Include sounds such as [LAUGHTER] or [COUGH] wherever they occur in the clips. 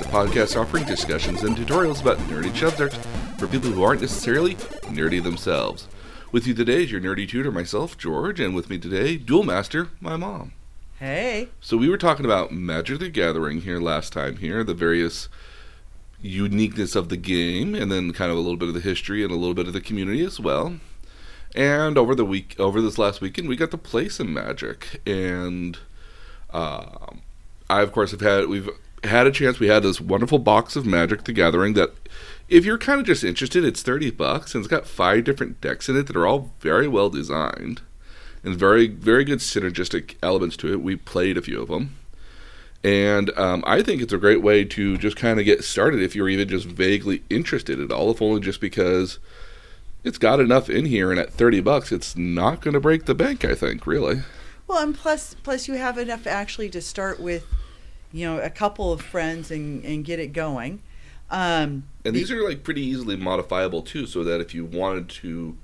A podcast offering discussions and tutorials about nerdy subjects for people who aren't necessarily nerdy themselves. With you today is your nerdy tutor, myself, George, and with me today, Duel Master, my mom. Hey. So we were talking about Magic the Gathering here last time here, the various uniqueness of the game, and then kind of a little bit of the history and a little bit of the community as well. And over the week, over this last weekend, we got to play some Magic, and um, I of course have had we've had a chance. We had this wonderful box of Magic the Gathering that, if you're kind of just interested, it's thirty bucks, and it's got five different decks in it that are all very well designed and very very good synergistic elements to it. We played a few of them. And um, I think it's a great way to just kind of get started if you're even just vaguely interested at all, if only just because it's got enough in here, and at thirty bucks, it's not going to break the bank. I think, really. Well, and plus, plus you have enough actually to start with, you know, a couple of friends and and get it going. Um, And the- these are like pretty easily modifiable too, so that if you wanted to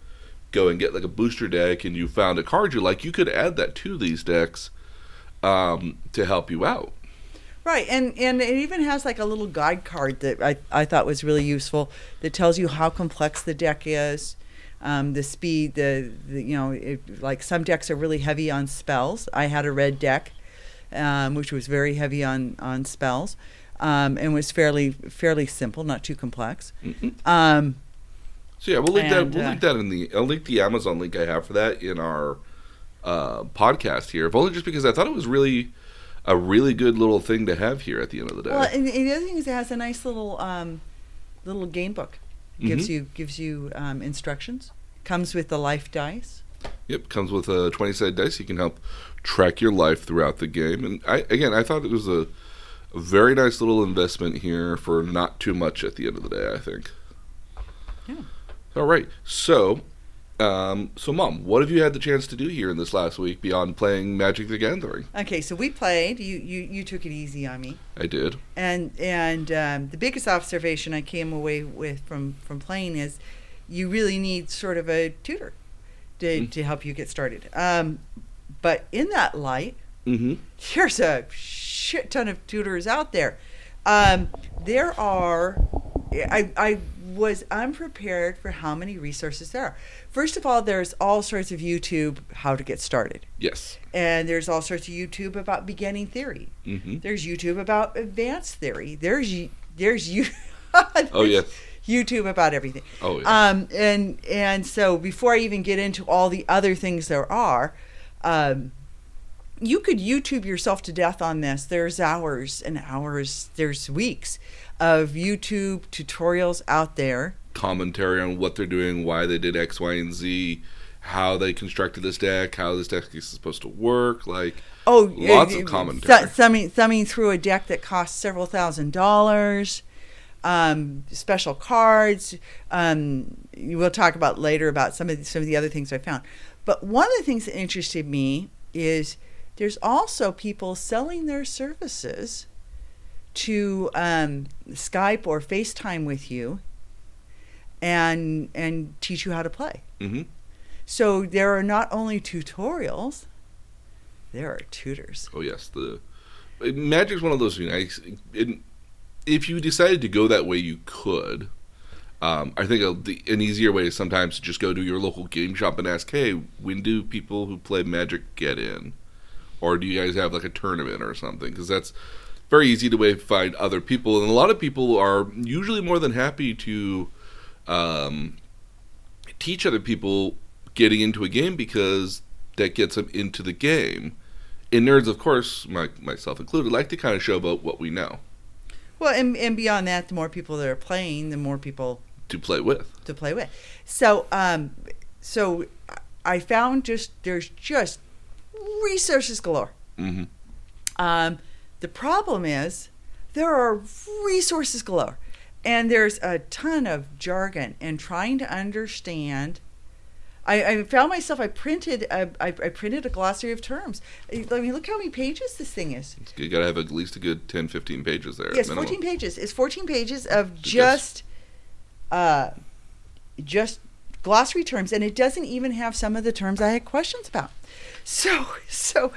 go and get like a booster deck and you found a card you like, you could add that to these decks um, to help you out. Right, and and it even has like a little guide card that I, I thought was really useful that tells you how complex the deck is, um, the speed, the, the you know it, like some decks are really heavy on spells. I had a red deck, um, which was very heavy on on spells, um, and was fairly fairly simple, not too complex. Mhm. Um, So yeah, we'll link that. We'll uh, link that in the. I'll link the Amazon link I have for that in our uh, podcast here. If only just because I thought it was really a really good little thing to have here at the end of the day. Well, and, and the other thing is it has a nice little um, little game book. Gives Mhm. you gives you um, instructions. Comes with the life dice. Yep, comes with a twenty sided dice. You can help track your life throughout the game. And I again, I thought it was a, a very nice little investment here for not too much at the end of the day. I think. Yeah. All right. So, um, so mom, what have you had the chance to do here in this last week beyond playing Magic the Gathering? Okay, so we played. You you, you took it easy on me. I did. And and um, the biggest observation I came away with from from playing is, you really need sort of a tutor, to Mm. to help you get started. Um, but in that light, Mm-hmm. there's a shit ton of tutors out there. Um, there are, I, I was unprepared for how many resources there are. First of all, there's all sorts of YouTube how to get started, Yes. and there's all sorts of YouTube about beginning theory. Mm-hmm. There's YouTube about advanced theory. There's there's you. [LAUGHS] Oh yes. YouTube about everything. Oh yeah. Um, and and so before I even get into all the other things there are, um, you could YouTube yourself to death on this. There's hours and hours. There's weeks of YouTube tutorials out there. Commentary on what they're doing, why they did X, Y, and Z, how they constructed this deck, how this deck is supposed to work. Like Oh, Lots uh, of commentary. Thumbing, thumbing through a deck that costs several thousand dollars. Um, special cards. Um, we'll talk about later about some of the, some of the other things I found. But one of the things that interested me is there's also people selling their services to um, Skype or FaceTime with you and and teach you how to play. hmm So there are not only tutorials, there are tutors. Oh yes, the Magic's one of those. things. I- it, if you decided to go that way, you could. Um, I think a, an easier way is sometimes to just go to your local game shop and ask, "Hey, when do people who play Magic get in, or do you guys have like a tournament or something?" Because that's very easy to way to find other people, and a lot of people are usually more than happy to um, teach other people getting into a game because that gets them into the game. And nerds, of course, my, myself included, like to kind of show about what we know Well, and, and beyond that, the more people that are playing, the more people to play with. to play with. So, um, so I found just there's just resources galore. hmm Um, the problem is there are resources galore, and there's a ton of jargon and trying to understand. I, I found myself. I printed. A, I, I printed a glossary of terms. I mean, look how many pages this thing is. You got to have at least a good 10, 15 pages there. Yes, minimum. 14 pages. It's 14 pages of just, uh, just glossary terms, and it doesn't even have some of the terms I had questions about. [LAUGHS] So, so,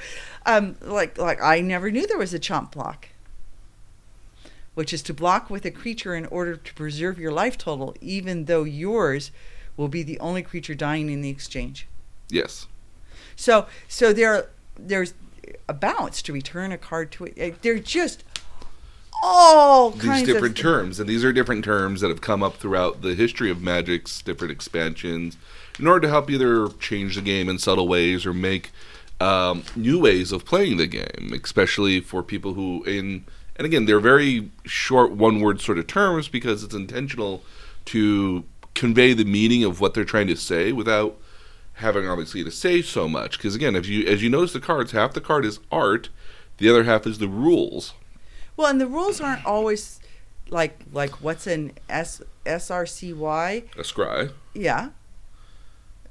um, like, like I never knew there was a chomp block. which is to block with a creature in order to preserve your life total, even though yours will be the only creature dying in the exchange. Yes. So, so there, there's a bounce to return a card to it. They're just all These different terms, and these are different terms that have come up throughout the history of Magic's different expansions in order to help either change the game in subtle ways or make um, new ways of playing the game, especially for people who in and again they're very short one word sort of terms because it's intentional to convey the meaning of what they're trying to say without having obviously to say so much because again if you as you notice the cards half the card is art the other half is the rules Well, and the rules aren't always like like what's an S SRCY? a scry Yeah.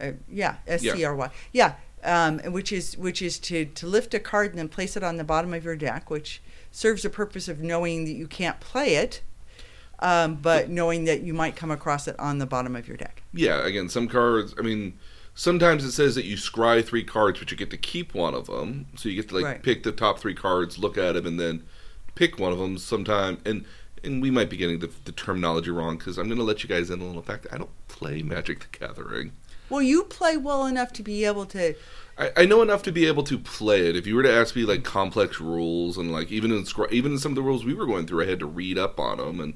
Uh, yeah, S C R Y. Yeah. Um, which is which is to to lift a card and then place it on the bottom of your deck, which serves the purpose of knowing that you can't play it, um, but knowing that you might come across it on the bottom of your deck. yeah again some cards i mean sometimes it says that you scry three cards but you get to keep one of them so you get to like Right. pick the top three cards look at them and then pick one of them sometime and and we might be getting the, the terminology wrong because i'm going to let you guys in on the fact i don't play magic the gathering Well, you play well enough to be able to. I, I know enough to be able to play it. If you were to ask me like complex rules and like even in even in some of the rules we were going through, I had to read up on them and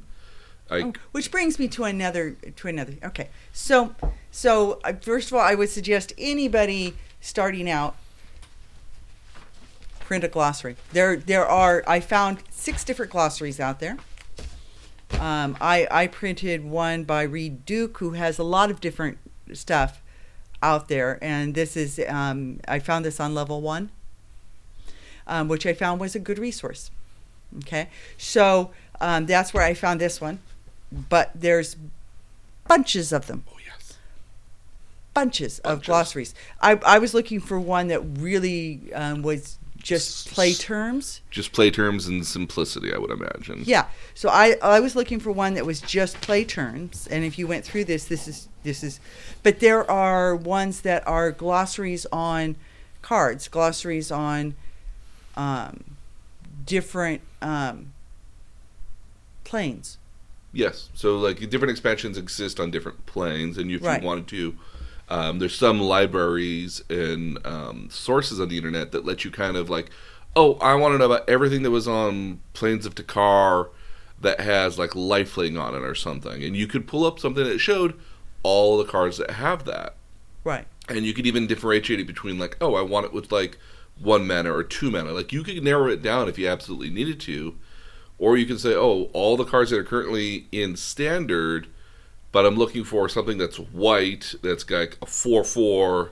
Oh, which brings me to another to another. Okay, so so uh, first of all, I would suggest anybody starting out print a glossary. There there are I found six different glossaries out there. Um, I I printed one by Reid Duke who has a lot of different stuff out there, and this is um, I found this on level one, um, which I found was a good resource. Okay, so um, that's where I found this one, but there's bunches of them, oh yes bunches, of glossaries. I I was looking for one that really um, was just play terms. just play terms and simplicity. I would imagine. Yeah. So I I was looking for one that was just play terms, and if you went through this, this is this is, but there are ones that are glossaries on cards, glossaries on um, different um, planes. Yes. So like different expansions exist on different planes, and if Right. you wanted to, um, there's some libraries and um, sources on the internet that let you kind of like, oh, I want to know about everything that was on Planes of Tarkir that has like lifelink on it or something, and you could pull up something that showed all the cards that have that. Right. and you could even differentiate it between like oh i want it with like one mana or two mana like you could narrow it down if you absolutely needed to or you can say oh all the cards that are currently in standard but i'm looking for something that's white that's like a 4-4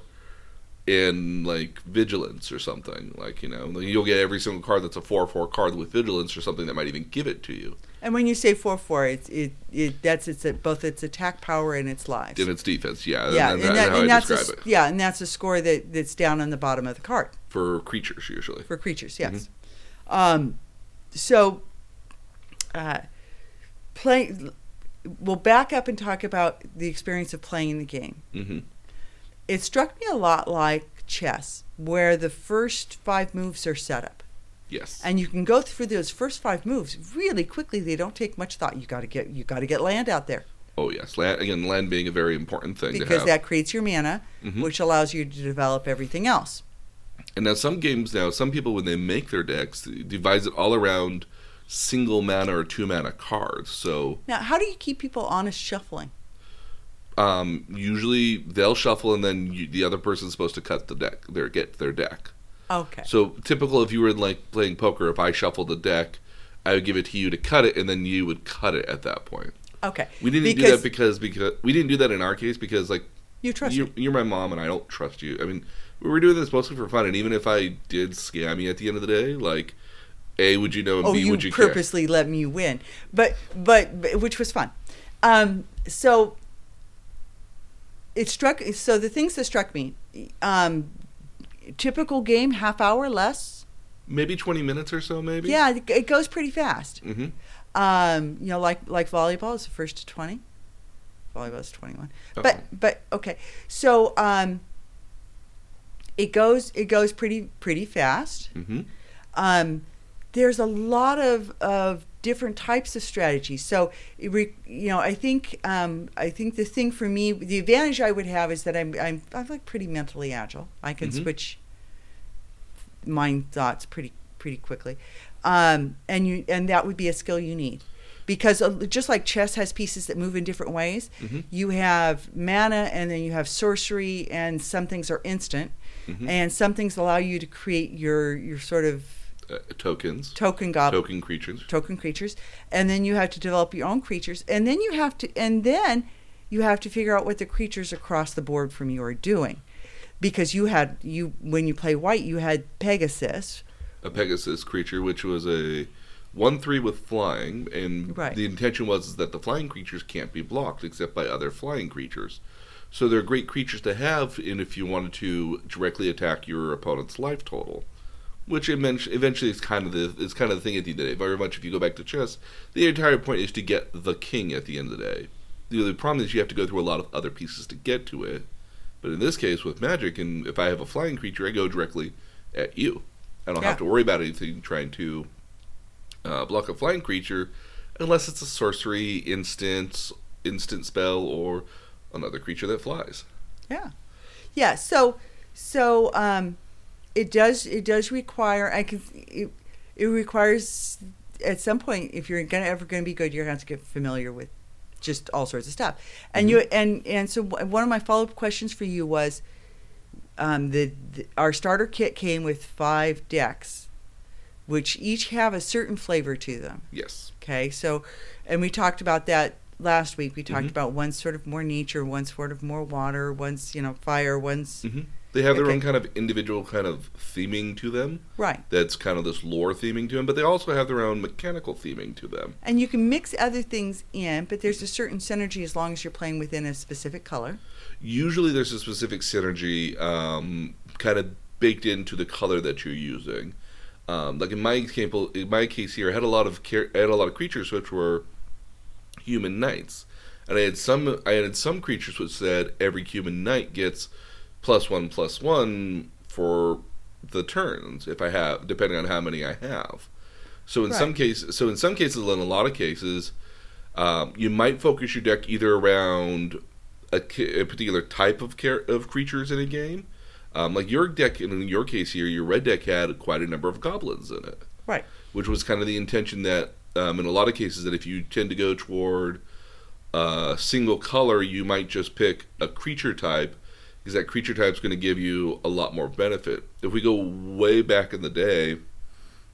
in like vigilance or something like you know you'll get every single card that's a 4-4 card with vigilance or something that might even give it to you And when you say four four, it's it, it that's its both its attack power and its lives. and its defense yeah yeah, and, and, that's that, how and that's a, it yeah, and that's a score that that's down on the bottom of the card for creatures usually for creatures. Yes. Mm-hmm. Um, so, uh, play. We'll back up and talk about the experience of playing the game. hmm It struck me a lot like chess, where the first five moves are set up. yes and you can go through those first five moves really quickly. They don't take much thought. You got to get you got to get land out there Oh yes, land, again, land being a very important thing to because that creates your mana, Mhm. which allows you to develop everything else. and now some games now, some people when they make their decks, devise it all around single mana or two mana cards. So Now, how do you keep people honest shuffling? um, usually they'll shuffle, and then you, the other person's supposed to cut the deck, their get their deck. Okay. So typical, if you were like playing poker, if I shuffled the deck, I would give it to you to cut it, and then you would cut it at that point. Okay. We didn't do that because because we didn't do that in our case because like you trust you're, you're my mom and I don't trust you. I mean, we were doing this mostly for fun, and even if I did scam you at the end of the day, like, a would you know, and Oh, b you, would you care? purposely let me win, but, but but which was fun. Um, so it struck. So the things that struck me, um, typical game, half hour less. Maybe twenty minutes or so, maybe. Yeah, it, goes pretty fast. hmm Um, you know, like like volleyball is the first to twenty. Volleyball is twenty one. Uh-oh. But but okay. So um, it goes it goes pretty pretty fast. hmm Um, there's a lot of of different types of strategies. So, you know, I think um, I think the thing for me, the advantage I would have is that I'm I'm I'm like pretty mentally agile. I can Mhm. switch mind thoughts pretty pretty quickly, um, and you and that would be a skill you need. Because uh, just like chess has pieces that move in different ways, Mhm. you have mana and then you have sorcery, and some things are instant, Mhm. and some things allow you to create your your sort of Uh, tokens, token goblin token creatures. token creatures and then you have to develop your own creatures and then you have to and then you have to figure out what the creatures across the board from you are doing because you had you when you play white you had pegasus a Pegasus creature, which was a one three with flying, and Right. the intention was that the flying creatures can't be blocked except by other flying creatures. So they're great creatures to have and if you wanted to directly attack your opponent's life total. Which eventually is kind of the is kind of the thing at the end of the day. Very much if you go back to chess, the entire point is to get the king at the end of the day. The only problem is you have to go through a lot of other pieces to get to it. But in this case with magic, and if I have a flying creature, I go directly at you. I don't Yeah. have to worry about anything trying to uh, block a flying creature, unless it's a sorcery, instant, instant spell, or another creature that flies. yeah yeah so so um it does it does require i can it, it requires at some point if you're gonna ever gonna be good you're gonna have to get familiar with just all sorts of stuff. And you and and so one of my follow-up questions for you was um, the, the our starter kit came with five decks which each have a certain flavor to them. Yes. okay so and we talked about that last week. We talked Mhm. about one's sort of more nature one's sort of more water one's you know fire one's hmm They have their Okay. own kind of individual kind of theming to them. right That's kind of this lore theming to them, but they also have their own mechanical theming to them. and you can mix other things in but there's a certain synergy as long as you're playing within a specific color Usually, there's a specific synergy um, kind of baked into the color that you're using. Um, like in my example, in my case here, I had a lot of char- I had a lot of creatures which were human knights, and I had some I had some creatures which said every human knight gets plus one plus one for the turns if I have depending on how many I have. So in some cases, so in some cases, in a lot of cases, um, you might focus your deck either around a, a particular type of car- of creatures in a game. Um, like your deck, in your case here, your red deck had quite a number of goblins in it right which was kind of the intention that um, in a lot of cases that if you tend to go toward a single color, you might just pick a creature type because that creature type's going to give you a lot more benefit. If we go way back in the day,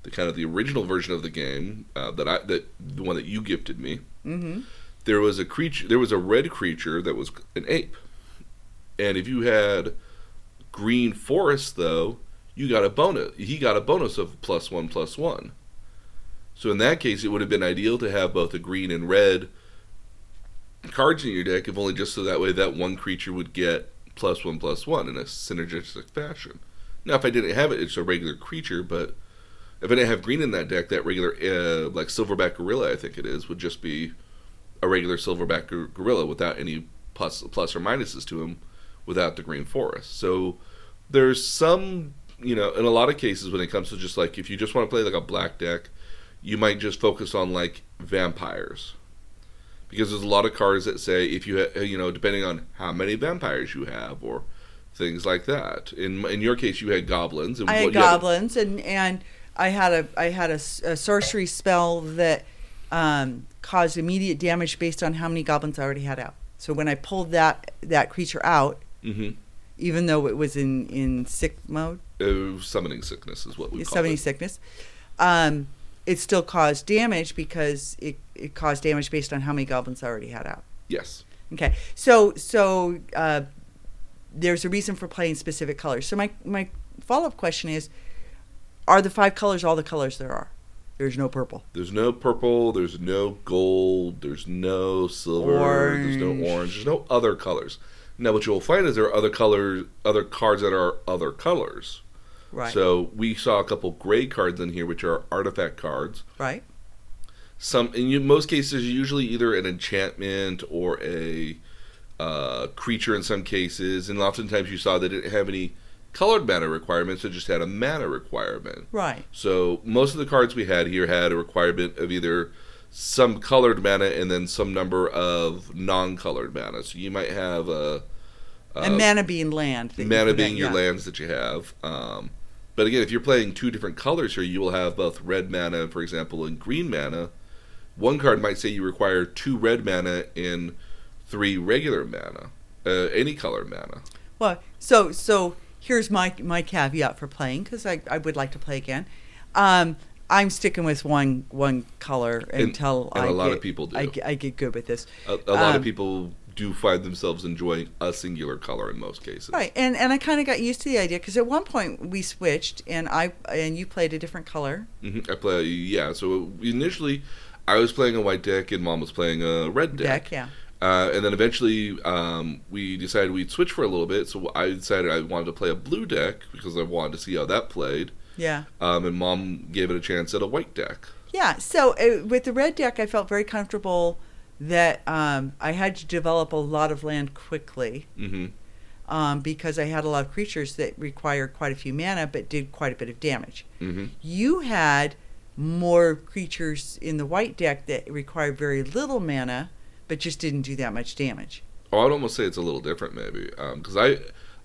the kind of the original version of the game uh, that I that the one that you gifted me, mm-hmm. there was a creature there was a red creature that was an ape. And if you had green forest though you got a bonus he got a bonus of plus one plus one. So in that case it would have been ideal to have both a green and red cards in your deck if only just so that way that one creature would get plus one plus one in a synergistic fashion now if i didn't have it it's a regular creature but if i didn't have green in that deck that regular uh, like silverback gorilla i think it is would just be a regular silverback gor- gorilla without any plus plus or minuses to him without the green forest. So there's some, you know, in a lot of cases when it comes to just like if you just want to play like a black deck, you might just focus on like vampires. Because there's a lot of cards that say if you ha- you know depending on how many vampires you have or things like that. In in your case you had goblins and I had what- you had- goblins, and and I had a I had a, a sorcery spell that um, caused immediate damage based on how many goblins I already had out. So when I pulled that that creature out, Mhm. even though it was in in sick mode, Uh, summoning sickness is what we call summoning it. sickness, um, it still caused damage because it it caused damage based on how many goblins I already had out. Yes. Okay, so so uh, there's a reason for playing specific colors. So my my follow up question is: Are the five colors all the colors there are? There's no purple. There's no purple, there's no gold, there's no silver, there's no Orange. orange, there's no other colors. Now what you'll find is there are other colors other cards that are other colors. Right. So we saw a couple gray cards in here which are artifact cards. right. Some in you- most cases usually either an enchantment or a uh, creature in some cases, and oftentimes you saw they didn't have any colored mana requirements; it just had a mana requirement. Right. So most of the cards we had here had a requirement of either some colored mana and then some number of non-colored mana. So you might have a, a and mana being land. mana being in, your yeah. lands that you have. Um, but again, if you're playing two different colors here, you will have both red mana, for example, and green mana. One card might say you require two red mana and three regular mana, uh, any color mana. Well, so so here's my my caveat for playing because I, I would like to play again. Um, I'm sticking with one one color until and I a lot get, of people do. I, get- I get good with this. A, a lot Um, of people do find themselves enjoying a singular color in most cases. Right, and and I kind of got used to the idea because at one point we switched and I and you played a different color. hmm I play, yeah. So initially, I was playing a white deck and Mom was playing a red deck. Deck, yeah. Uh, and then eventually, um, we decided we'd switch for a little bit. So I decided I wanted to play a blue deck because I wanted to see how that played. Yeah. Um, and Mom gave it a chance at a white deck. Yeah. So uh, with the red deck, I felt very comfortable that um, I had to develop a lot of land quickly hmm um, because I had a lot of creatures that required quite a few mana but did quite a bit of damage. hmm You had more creatures in the white deck that required very little mana but just didn't do that much damage. Oh, I'd almost say it's a little different, maybe, because I,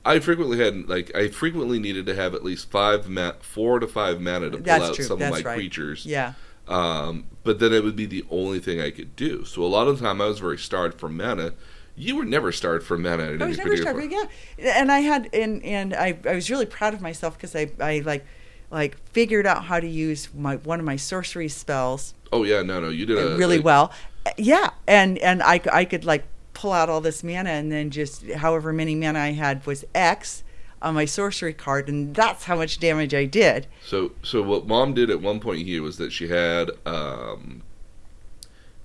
I frequently had like I frequently needed to have at least five ma- four to five mana to pull That's out true, some that's of my right. creatures. Yeah. Um, but then it would be the only thing I could do. So a lot of the time I was very starved for mana. You were never starved for mana. At I any was never starving. Yeah, and I had and and I I was really proud of myself because I I like like figured out how to use my one of my sorcery spells Oh yeah, no, no, you did a, really a- well. Yeah, and and I I could like pull out all this mana and then just however many mana I had was X on my sorcery card, and that's how much damage I did. So, so what mom did at one point here was that she had um,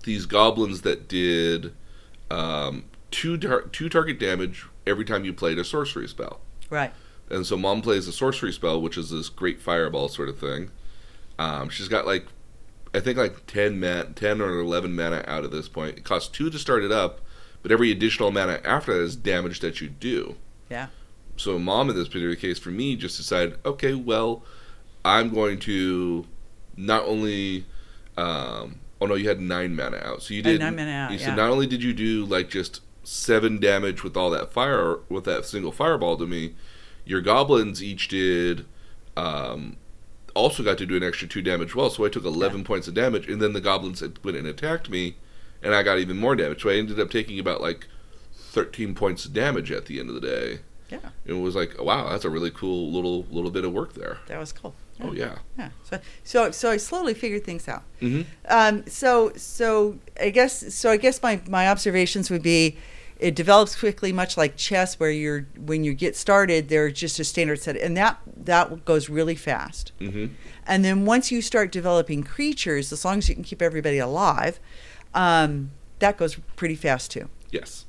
these goblins that did um, two tar- two target damage every time you played a sorcery spell. Right. And so mom plays a sorcery spell, which is this great fireball sort of thing. Um, she's got like, I think like 10, man- 10 or 11 mana out at this point. It costs two to start it up, but every additional mana after that is damage that you do. Yeah. So mom in this particular case for me just decided, okay, well, I'm going to not only, um, oh no, you had nine mana out. So you did nine mana out, You yeah. said not only did you do like just seven damage with all that fire with that single fireball to me, your goblins each did um, also got to do an extra two damage well. So I took eleven points of damage, and then the goblins went and attacked me, and I got even more damage. So I ended up taking about like thirteen points of damage at the end of the day. Yeah. It was like, wow, that's a really cool little little bit of work there. That was cool. Oh yeah. Yeah. So so so I slowly figured things out. hmm Um, so so I guess so I guess my my observations would be it develops quickly much like chess where you're when you get started there's just a standard set and that that goes really fast hmm and then once you start developing creatures as long as you can keep everybody alive um, that goes pretty fast too Yes.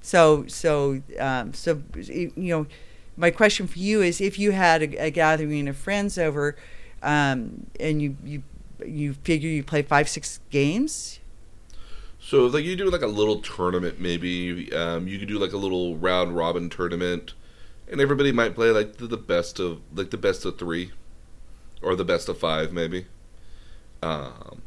So so um, so you know my question for you is if you had a, a gathering of friends over um, and you you you figure you play five six games So like you do like a little tournament maybe. Um, you could do like a little round robin tournament, and everybody might play like the, the best of like the best of three, or the best of five maybe. Um,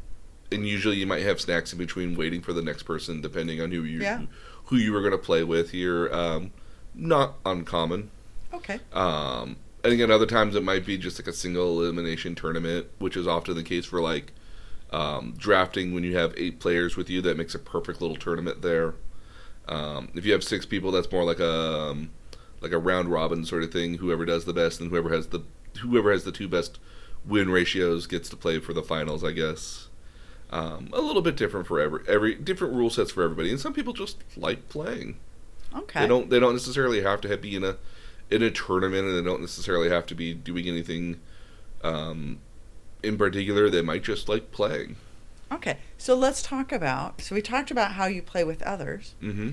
and usually you might have snacks in between, waiting for the next person, depending on who you Yeah. Who you were going to play with here. Um, not uncommon. okay Um, and again, other times it might be just like a single elimination tournament, which is often the case for like um, drafting when you have eight players with you. That makes a perfect little tournament there. Um, if you have six people, that's more like a um, like a round robin sort of thing. Whoever does the best and whoever has the whoever has the two best win ratios gets to play for the finals, I guess. Um, a little bit different for every every different rule sets for everybody, and some people just like playing. okay They don't they don't necessarily have to be in a in a tournament, and they don't necessarily have to be doing anything um, in particular. They might just like playing. okay so let's talk about so we talked about how you play with others Mm-hmm.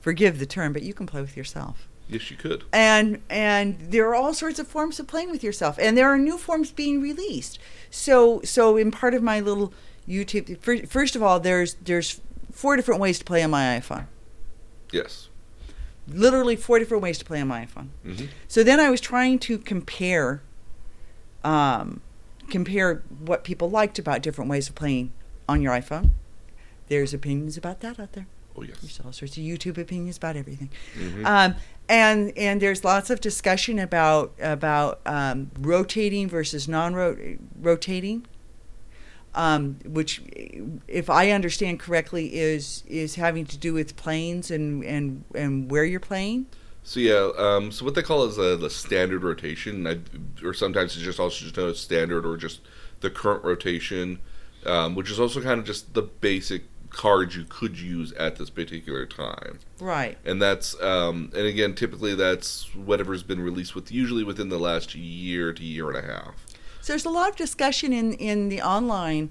forgive the term but you can play with yourself Yes, you could. and and there are all sorts of forms of playing with yourself and there are new forms being released so so in part of my little youtube first of all there's there's four different ways to play on my iphone Yes. literally four different ways to play on my iPhone. Mhm. So then I was trying to compare, um, compare what people liked about different ways of playing on your iPhone. There's opinions about that out there. Oh yes. There's all sorts of YouTube opinions about everything. Mhm. Um, and and there's lots of discussion about about um, rotating versus non-rotating, um, which, if I understand correctly, is is having to do with planes and and and where you're playing. So yeah, um, so what they call is uh, the standard rotation, I, or sometimes it's just also just known as standard or just the current rotation, um, which is also kind of just the basic cards you could use at this particular time. Right. And that's um, and again, typically that's whatever's been released with usually within the last year to year and a half. So there's a lot of discussion in in the online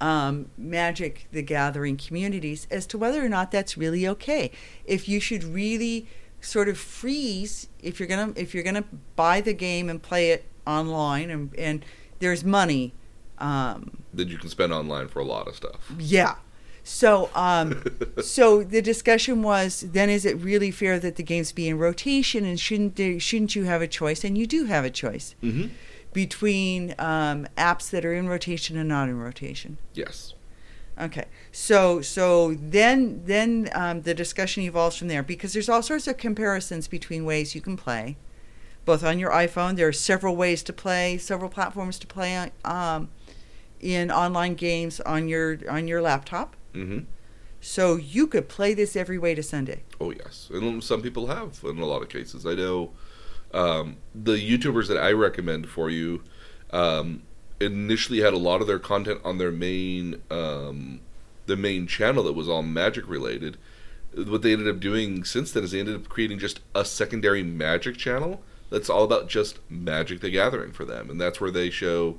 um, Magic the Gathering communities as to whether or not that's really okay. If you should really sort of freeze if you're gonna if you're gonna buy the game and play it online and and there's money. Um, That you can spend online for a lot of stuff. yeah. So, um, [LAUGHS] so the discussion was: then is it really fair that the games be in rotation, and shouldn't there, shouldn't you have a choice? And you do have a choice Mm-hmm. between um, apps that are in rotation and not in rotation. Yes. Okay, so so then then um, the discussion evolves from there because there's all sorts of comparisons between ways you can play, both on your iPhone. There are several ways to play, several platforms to play on, um, in online games on your on your laptop. Mm-hmm. So you could play this every way to Sunday. Oh yes, and some people have in a lot of cases. I know um, the YouTubers that I recommend for you um, initially had a lot of their content on their main um, the main channel that was all Magic related. What they ended up doing since then is they ended up creating just a secondary Magic channel that's all about just Magic the Gathering for them, and that's where they show.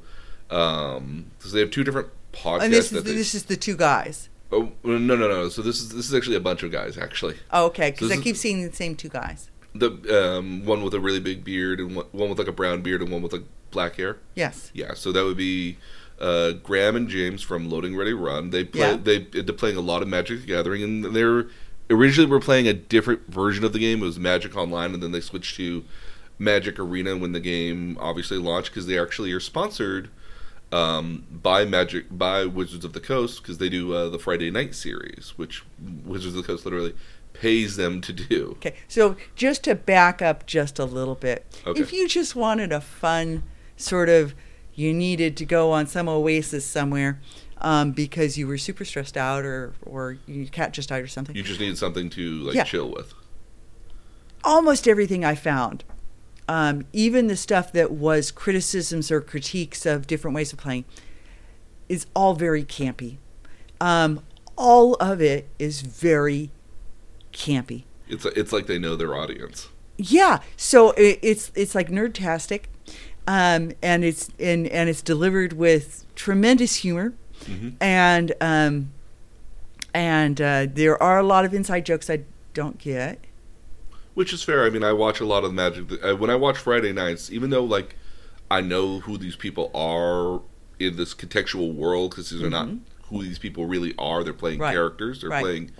Um, because they have two different podcasts. and this that is they, this is the two guys. Oh no no no! So this is this is actually a bunch of guys actually. Oh, okay, because So I keep is- seeing the same two guys. The um, one with a really big beard and one, one with like a brown beard and one with like black hair. Yes. Yeah, so that would be uh, Graham and James from Loading Ready Run. They play Yeah. they up playing a lot of Magic the Gathering, and they're originally were playing a different version of the game. It was Magic Online, and then they switched to Magic Arena when the game obviously launched because they actually are sponsored um, by Magic by Wizards of the Coast because they do uh, the Friday Night series, which Wizards of the Coast literally pays them to do. Okay, so just to back up just a little bit, Okay. if you just wanted a fun sort of, you needed to go on some oasis somewhere um, because you were super stressed out or or your cat just died or something. You just need something to like Yeah. chill with. Almost everything I found, um, even the stuff that was criticisms or critiques of different ways of playing, is all very campy. Um, all of it is very campy. It's it's like they know their audience. Yeah, so it, it's it's like nerdtastic, um, and it's and and it's delivered with tremendous humor, Mhm. and um, and uh, there are a lot of inside jokes I don't get. Which is fair. I mean, I watch a lot of Magic. Uh, when I watch Friday nights, even though like I know who these people are in this contextual world, because these are not who these people really are. They're playing Mm-hmm. Right. characters. They're Right. playing.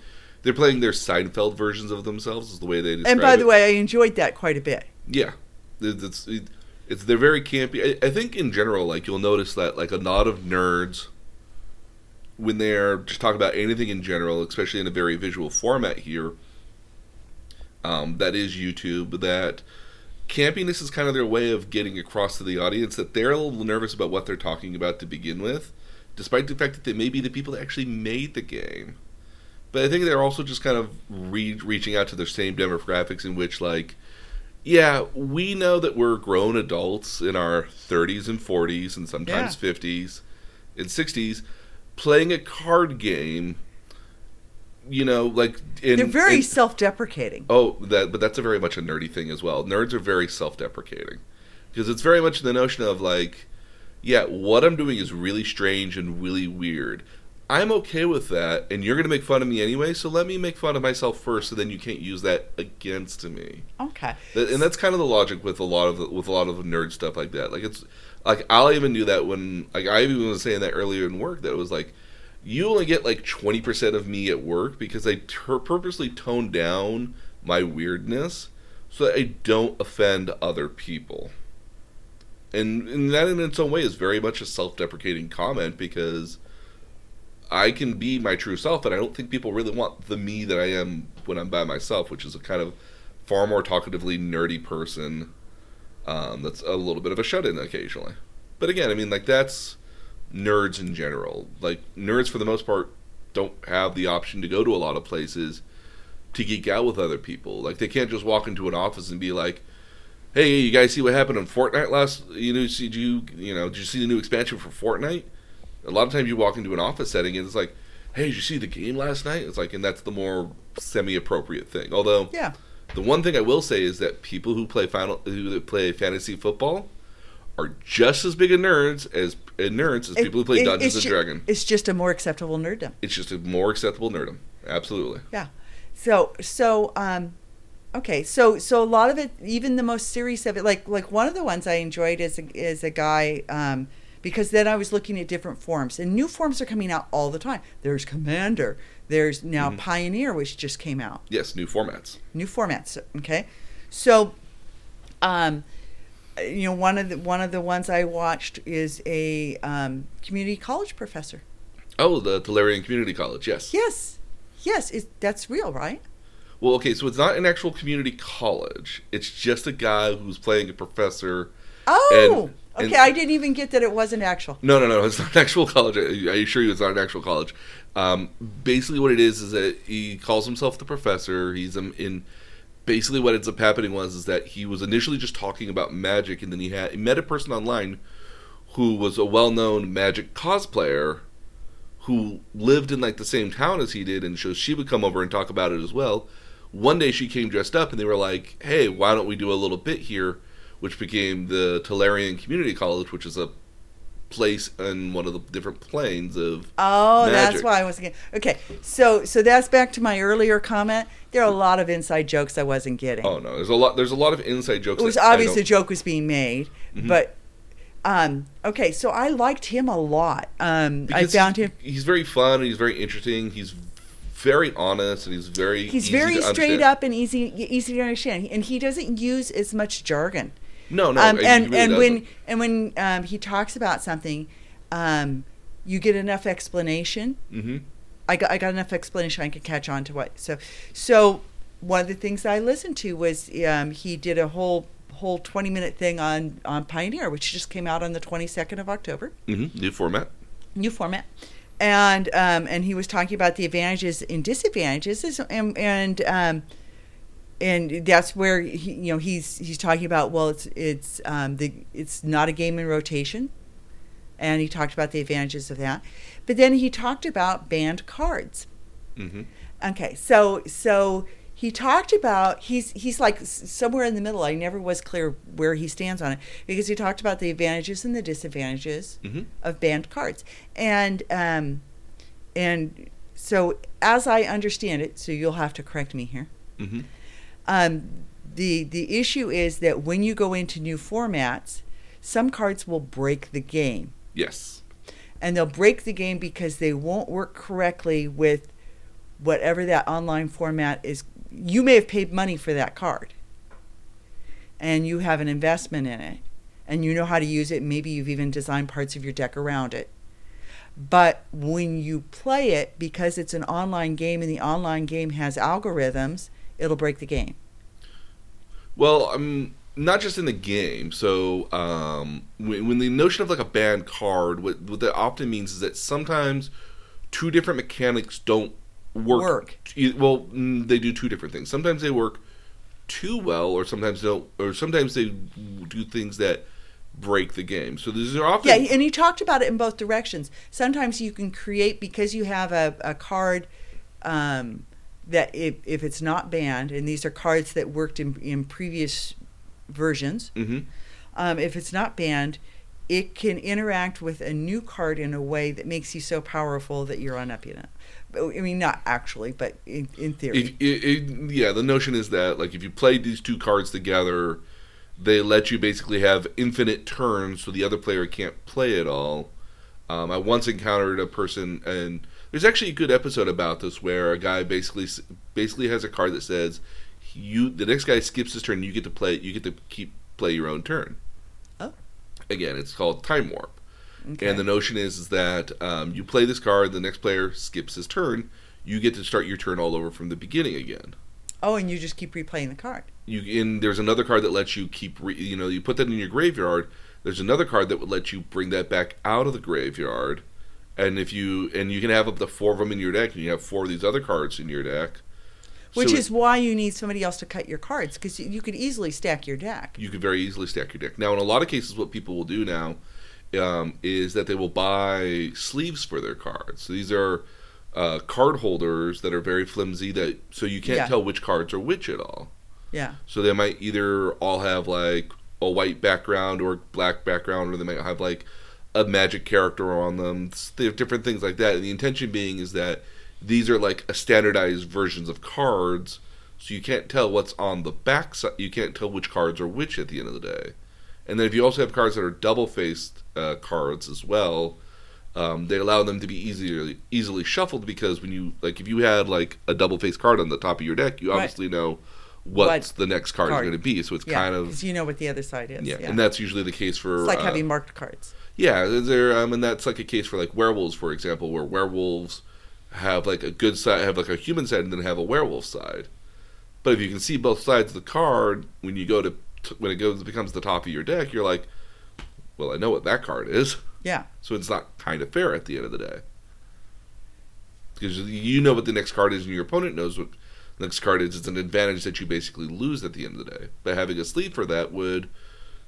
They're playing their Seinfeld versions of themselves. Is the way they describe And by it. the way, I enjoyed that quite a bit. Yeah, It- it's it, it's they're very campy. I, I think in general, like you'll notice that like a lot of nerds, when they're just talking about anything in general, especially in a very visual format here, um, that is YouTube. That campiness is kind of their way of getting across to the audience that they're a little nervous about what they're talking about to begin with, despite the fact that they may be the people that actually made the game. But I think they're also just kind of re- reaching out to their same demographics in which, like, yeah, we know that we're grown adults in our 30s and 40s and sometimes 50s and 60s playing a card game. You know, like in, They're very in- self-deprecating. Oh, that but that's a very much a nerdy thing as well. Nerds are very self-deprecating because it's very much the notion of like, yeah, what I'm doing is really strange and really weird. I'm okay with that, and you're gonna make fun of me anyway. So let me make fun of myself first, so then you can't use that against me. Okay. And that's kind of the logic with a lot of with a lot of nerd stuff like that. Like it's like I'll even do that when like I even was saying that earlier in work that it was like you only get like twenty percent of me at work because I tur purposely tone down my weirdness so that I don't offend other people. And, and that in its own way is very much a self-deprecating comment because I can be my true self, and I don't think people really want the me that I am when I'm by myself, which is a kind of far more talkatively nerdy person um, that's a little bit of a shut-in occasionally. But again, I mean, like that's nerds in general. Like nerds, for the most part, don't have the option to go to a lot of places to geek out with other people. Like they can't just walk into an office and be like, "Hey, you guys see what happened on Fortnite last? You know, did you you know did you see the new expansion for Fortnite?" A lot of times you walk into an office setting and it's like, "Hey, did you see the game last night?" It's like, and that's the more semi-appropriate thing. Although, Yeah. the one thing I will say is that people who play final who play fantasy football are just as big a nerds as uh, nerds as people who play It- Dungeons and ju- Dragons. It's just a more acceptable nerddom. It's just a more acceptable nerdom. Absolutely. Yeah. So so um okay, so so a lot of it even the most serious of it like like one of the ones I enjoyed is a, is a guy um because then I was looking at different forms and new forms are coming out all the time. There's Commander, there's now Mhm. Pioneer which just came out. Yes, new formats. New formats, okay? So um you know one of the one of the ones I watched is a um, community college professor. Oh, the Tolarian Community College. Yes. Yes, yes, it's, that's real, right? Well, okay, so it's not an actual community college. It's just a guy who's playing a professor. Oh, And- okay. I didn't even get that it wasn't actual. No, no, no. It's not an actual college. I I assure you, it's not an actual college. Um, basically, what it is is that he calls himself the professor. He's um, in. Basically, what ends up happening was is that he was initially just talking about magic, and then he had he met a person online who was a well-known magic cosplayer who lived in like the same town as he did, and so she would come over and talk about it as well. One day, she came dressed up, and they were like, "Hey, why don't we do a little bit here?" Which became the Tolarian Community College, which is a place in one of the different planes of Oh, that's why I was getting. Okay, so so that's back to my earlier comment. There are a lot of inside jokes I wasn't getting. oh no there's a lot there's a lot of inside jokes it was obvious a joke was being made, Mhm. but um, okay. So I liked him a lot. Um, I found him. he's very fun he's very interesting he's very honest and he's very He's very straight understand. up and easy easy to understand, and he doesn't use as much jargon. No no um, and really and doesn't. when and when um, he talks about something, um, you get enough explanation. Mhm. I got I got enough explanation I could catch on to what. So so one of the things I listened to was um, he did a whole whole twenty minute thing on on Pioneer, which just came out on the twenty second of October, Mhm. new format new format. And um, and he was talking about the advantages and disadvantages, and and um, and that's where he, you know he's he's talking about well it's it's um, the it's not a game in rotation, and he talked about the advantages of that, but then he talked about banned cards. hmm Okay, so so he talked about he's he's like somewhere in the middle. I never was clear where he stands on it. Because he talked about the advantages and the disadvantages hmm of banned cards, and um, and so as I understand it, so you'll have to correct me here. hmm Um, the the issue is that when you go into new formats, some cards will break the game yes and they'll break the game because they won't work correctly with whatever that online format is. You may have paid money for that card and you have an investment in it and you know how to use it. Maybe you've even designed parts of your deck around it. But when you play it, because it's an online game and the online game has algorithms, it'll break the game. Well, um, not just in the game. So, um, when, when the notion of like a banned card, what, what that often means is that sometimes two different mechanics don't work. Work. Well, mm, they do two different things. Sometimes they work too well, or sometimes don't, or sometimes they do things that break the game. So these are often Yeah, and he talked about it in both directions. Sometimes you can create because you have a, a card um, that if, if it's not banned, and these are cards that worked in, in previous versions, hmm um, if it's not banned, it can interact with a new card in a way that makes you so powerful that you're unhappy. I mean, not actually, but in, in theory. It, it, yeah, the notion is that like if you play these two cards together, they let you basically have infinite turns, so the other player can't play it all. Um, I once encountered a person, and there's actually a good episode about this where a guy basically basically has a card that says you the next guy skips his turn. You get to play. You get to keep play your own turn. Oh. Again, it's called time warp. Okay. And the notion is, is that um, you play this card, the next player skips his turn, you get to start your turn all over from the beginning again. oh, and you just keep replaying the card. You and there's another card that lets you keep, re, you know, you put that in your graveyard. There's another card that would let you bring that back out of the graveyard, and if you and you can have up to four of them in your deck, and you have four of these other cards in your deck. Which So is why you need somebody else to cut your cards because you could easily stack your deck. you could very easily stack your deck. Now, in a lot of cases, what people will do now um, is that they will buy sleeves for their cards. So these are uh, card holders that are very flimsy, that so you can't Yeah. tell which cards are which at all. Yeah. So they might either all have like a white background or black background, or they might have like a magic character on them. They have different things like that. And the intention being is that these are like a standardized versions of cards, so you can't tell what's on the back side. You can't tell which cards are which at the end of the day. And then if you also have cards that are double faced uh, cards as well, um, they allow them to be easily easily shuffled because when you like if you had like a double faced card on the top of your deck, you Right. obviously know what's What the next card, card. is going to be. So it's Yeah. kind of you know what the other side is. yeah, Yeah. and that's usually the case for it's like uh, having marked cards. Yeah, there um, and that's like a case for like werewolves, for example, where werewolves have like a good side, have like a human side, and then have a werewolf side. But if you can see both sides of the card when you go to when it goes becomes the top of your deck, you're like, well, I know what that card is, Yeah. so it's not kind of fair at the end of the day because you know what the next card is, and your opponent knows what the next card is. It's an advantage that you basically lose at the end of the day. But having a sleeve for that would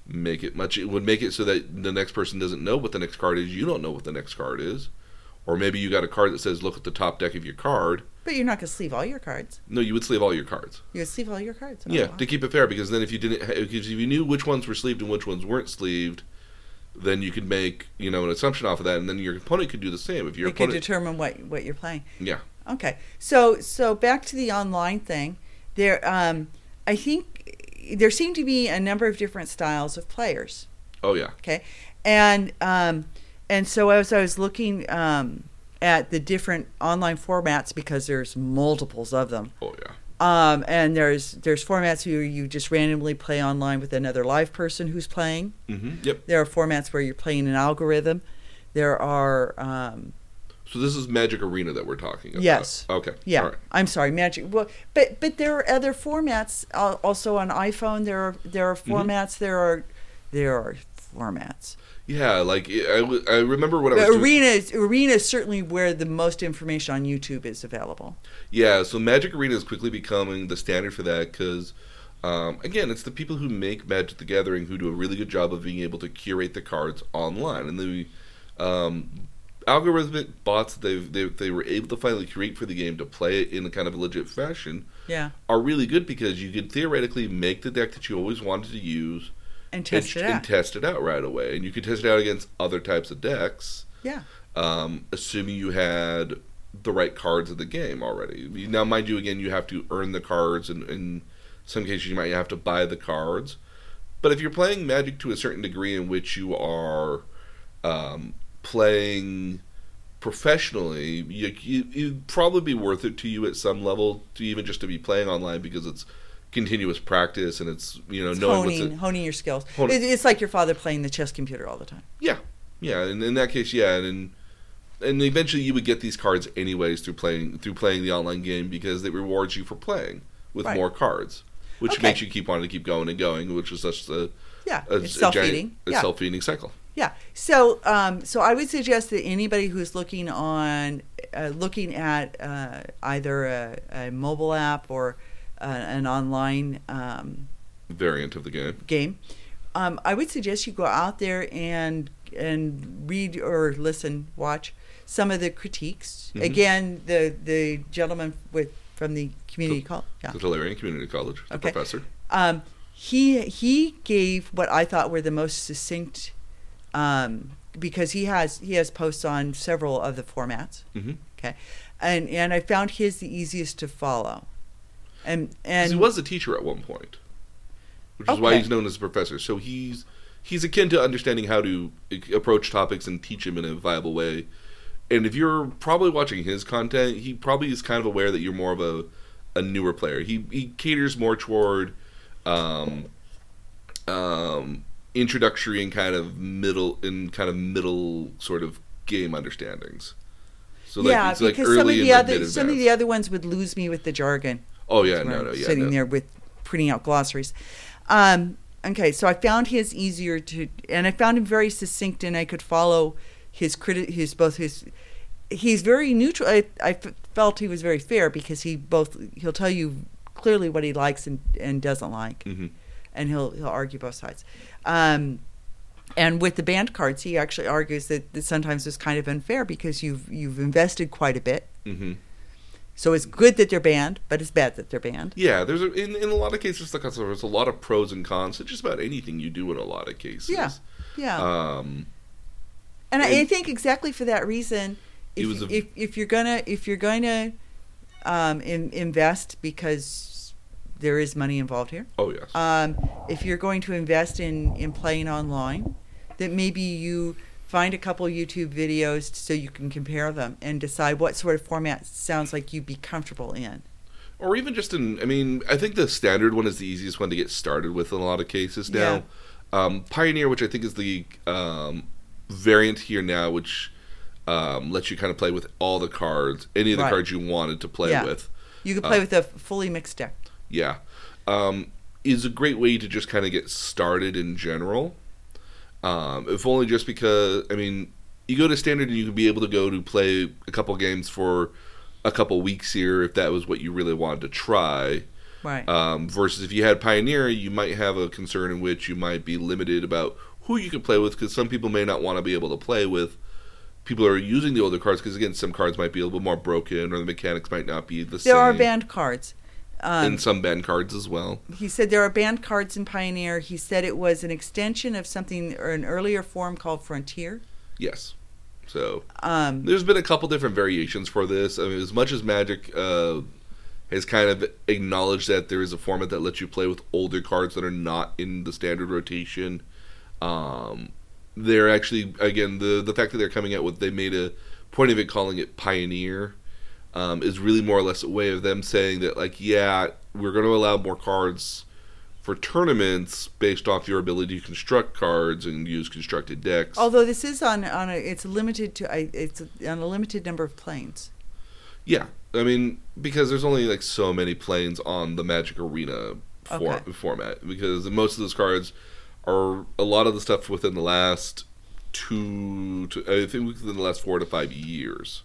make it much. It would make it so that the next person doesn't know what the next card is. You don't know what the next card is, or maybe you got a card that says, "Look at the top deck of your card." But you're not going to sleeve all your cards. No, you would sleeve all your cards. You would sleeve all your cards. Oh, yeah, to keep it fair, because then if you didn't, because if you knew which ones were sleeved and which ones weren't sleeved, then you could make you know an assumption off of that, and then your opponent could do the same. If your you could opponent, determine what what you're playing. yeah, Okay, so so back to the online thing. There, um, I think there seem to be a number of different styles of players. oh yeah, Okay, and um, and so as I was looking um, at the different online formats because there's multiples of them. oh yeah. Um, and there's there's formats where you just randomly play online with another live person who's playing. Mm-hmm. Yep. There are formats where you're playing an algorithm. There are um, So this is Magic Arena that we're talking about. Yes. Okay. Yeah, right. I'm sorry, Magic. Well, but but there are other formats uh, also on iPhone. There are there are Mm-hmm. formats. There are there are formats. Yeah, like I, I remember when I was But doing, arena is, arena is certainly where the most information on YouTube is available. yeah. So Magic Arena is quickly becoming the standard for that because, um, again, it's the people who make Magic the Gathering who do a really good job of being able to curate the cards online, and the um, algorithmic bots that they've, they they were able to finally create for the game to play it in a kind of a legit fashion Yeah, are really good because you could theoretically make the deck that you always wanted to use and test and, it out. and test it out right away, and you could test it out against other types of decks. yeah, um, assuming you had the right cards of the game already. Now, mind you, again, you have to earn the cards, and in some cases, you might have to buy the cards. But if you're playing Magic to a certain degree in which you are um, playing professionally, you, you, it'd probably be worth it to you at some level to even just to be playing online because it's continuous practice and it's you know it's knowing what's honing it. honing your skills. It, it's like your father playing the chess computer all the time. Yeah, yeah. And in that case, yeah, and and eventually you would get these cards anyways through playing through playing the online game because it rewards you for playing with Right. more cards, which Okay. makes you keep wanting to keep going and going, which is such a, Yeah, a, it's a self-feeding, a Yeah, self-feeding cycle. Yeah. So, um, so I would suggest that anybody who's looking on, uh, looking at uh, either a, a mobile app or uh, an online um, Variant of the game. game, um, I would suggest you go out there and and read or listen, watch some of the critiques. Mhm. Again, the the gentleman with from the community call, yeah, The Tolarian Community College, the Okay. professor. um, he he gave what I thought were the most succinct, um, because he has he has posts on several of the formats. Mm-hmm. Okay, and and I found his the easiest to follow, and and he was a teacher at one point, which is why he's known as a professor. So he's he's akin to understanding how to approach topics and teach them in a viable way. And if you're probably watching his content, he probably is kind of aware that you're more of a a newer player. He he caters more toward um, um, introductory and kind of middle in kind of middle sort of game understandings. So yeah, it's like because some of the other some of the other ones would lose me with the jargon. Oh yeah, no, no, yeah, sitting no. there with printing out glossaries. Um, okay, so I found his easier to, and I found him very succinct, and I could follow his criti- his both his. He's very neutral. I, I f- felt he was very fair because he both he'll tell you clearly what he likes and, and doesn't like, Mhm. And he'll he'll argue both sides. Um, and with the band cards, he actually argues that, that sometimes it's kind of unfair because you've you've invested quite a bit. hmm So it's good that they're banned, but it's bad that they're banned. Yeah, there's a, in in a lot of cases like there's a lot of pros and cons to just about anything you do in a lot of cases. Yeah. Yeah. Um, And, I, I think exactly for that reason, if, a- if, if you're gonna if you're going to um, in, invest because there is money involved here, oh yes. um, if you're going to invest in in playing online, that maybe you find a couple YouTube videos so you can compare them and decide what sort of format sounds like you'd be comfortable in. or even just in i mean i think the standard one is the easiest one to get started with in a lot of cases now um, pioneer which i think is the um, variant here now which um, lets you kind of play with all the cards any of the Right. cards you wanted to play Yeah. with You could play Uh, with a fully mixed deck. Yeah um, is a great way to just kind of get started in general um, if only just because i mean you go to standard and you can be able to go to play a couple games for a couple weeks here if that was what you really wanted to try Right. um, versus if you had Pioneer, you might have a concern in which you might be limited about who you can play with because some people may not want to be able to play with people who are using the older cards because again, some cards might be a little bit more broken or the mechanics might not be the there same. There are banned cards. Um, and some banned cards as well. He said there are banned cards in Pioneer. He said it was an extension of something or an earlier form called Frontier. Yes. So Um, there's been a couple different variations for this. I mean, as much as Magic uh, has kind of acknowledged that there is a format that lets you play with older cards that are not in the standard rotation, um, they're actually again the the fact that they're coming out with they made a point of it calling it Pioneer um, is really more or less a way of them saying that like yeah we're going to allow more cards for tournaments based off your ability to construct cards and use constructed decks. although this is on on a, it's limited to I it's on a limited number of planes. Yeah, I mean because there's only like so many planes on the Magic Arena for, Okay. format because most of those cards are a lot of the stuff within the last two to I think within the last four to five years.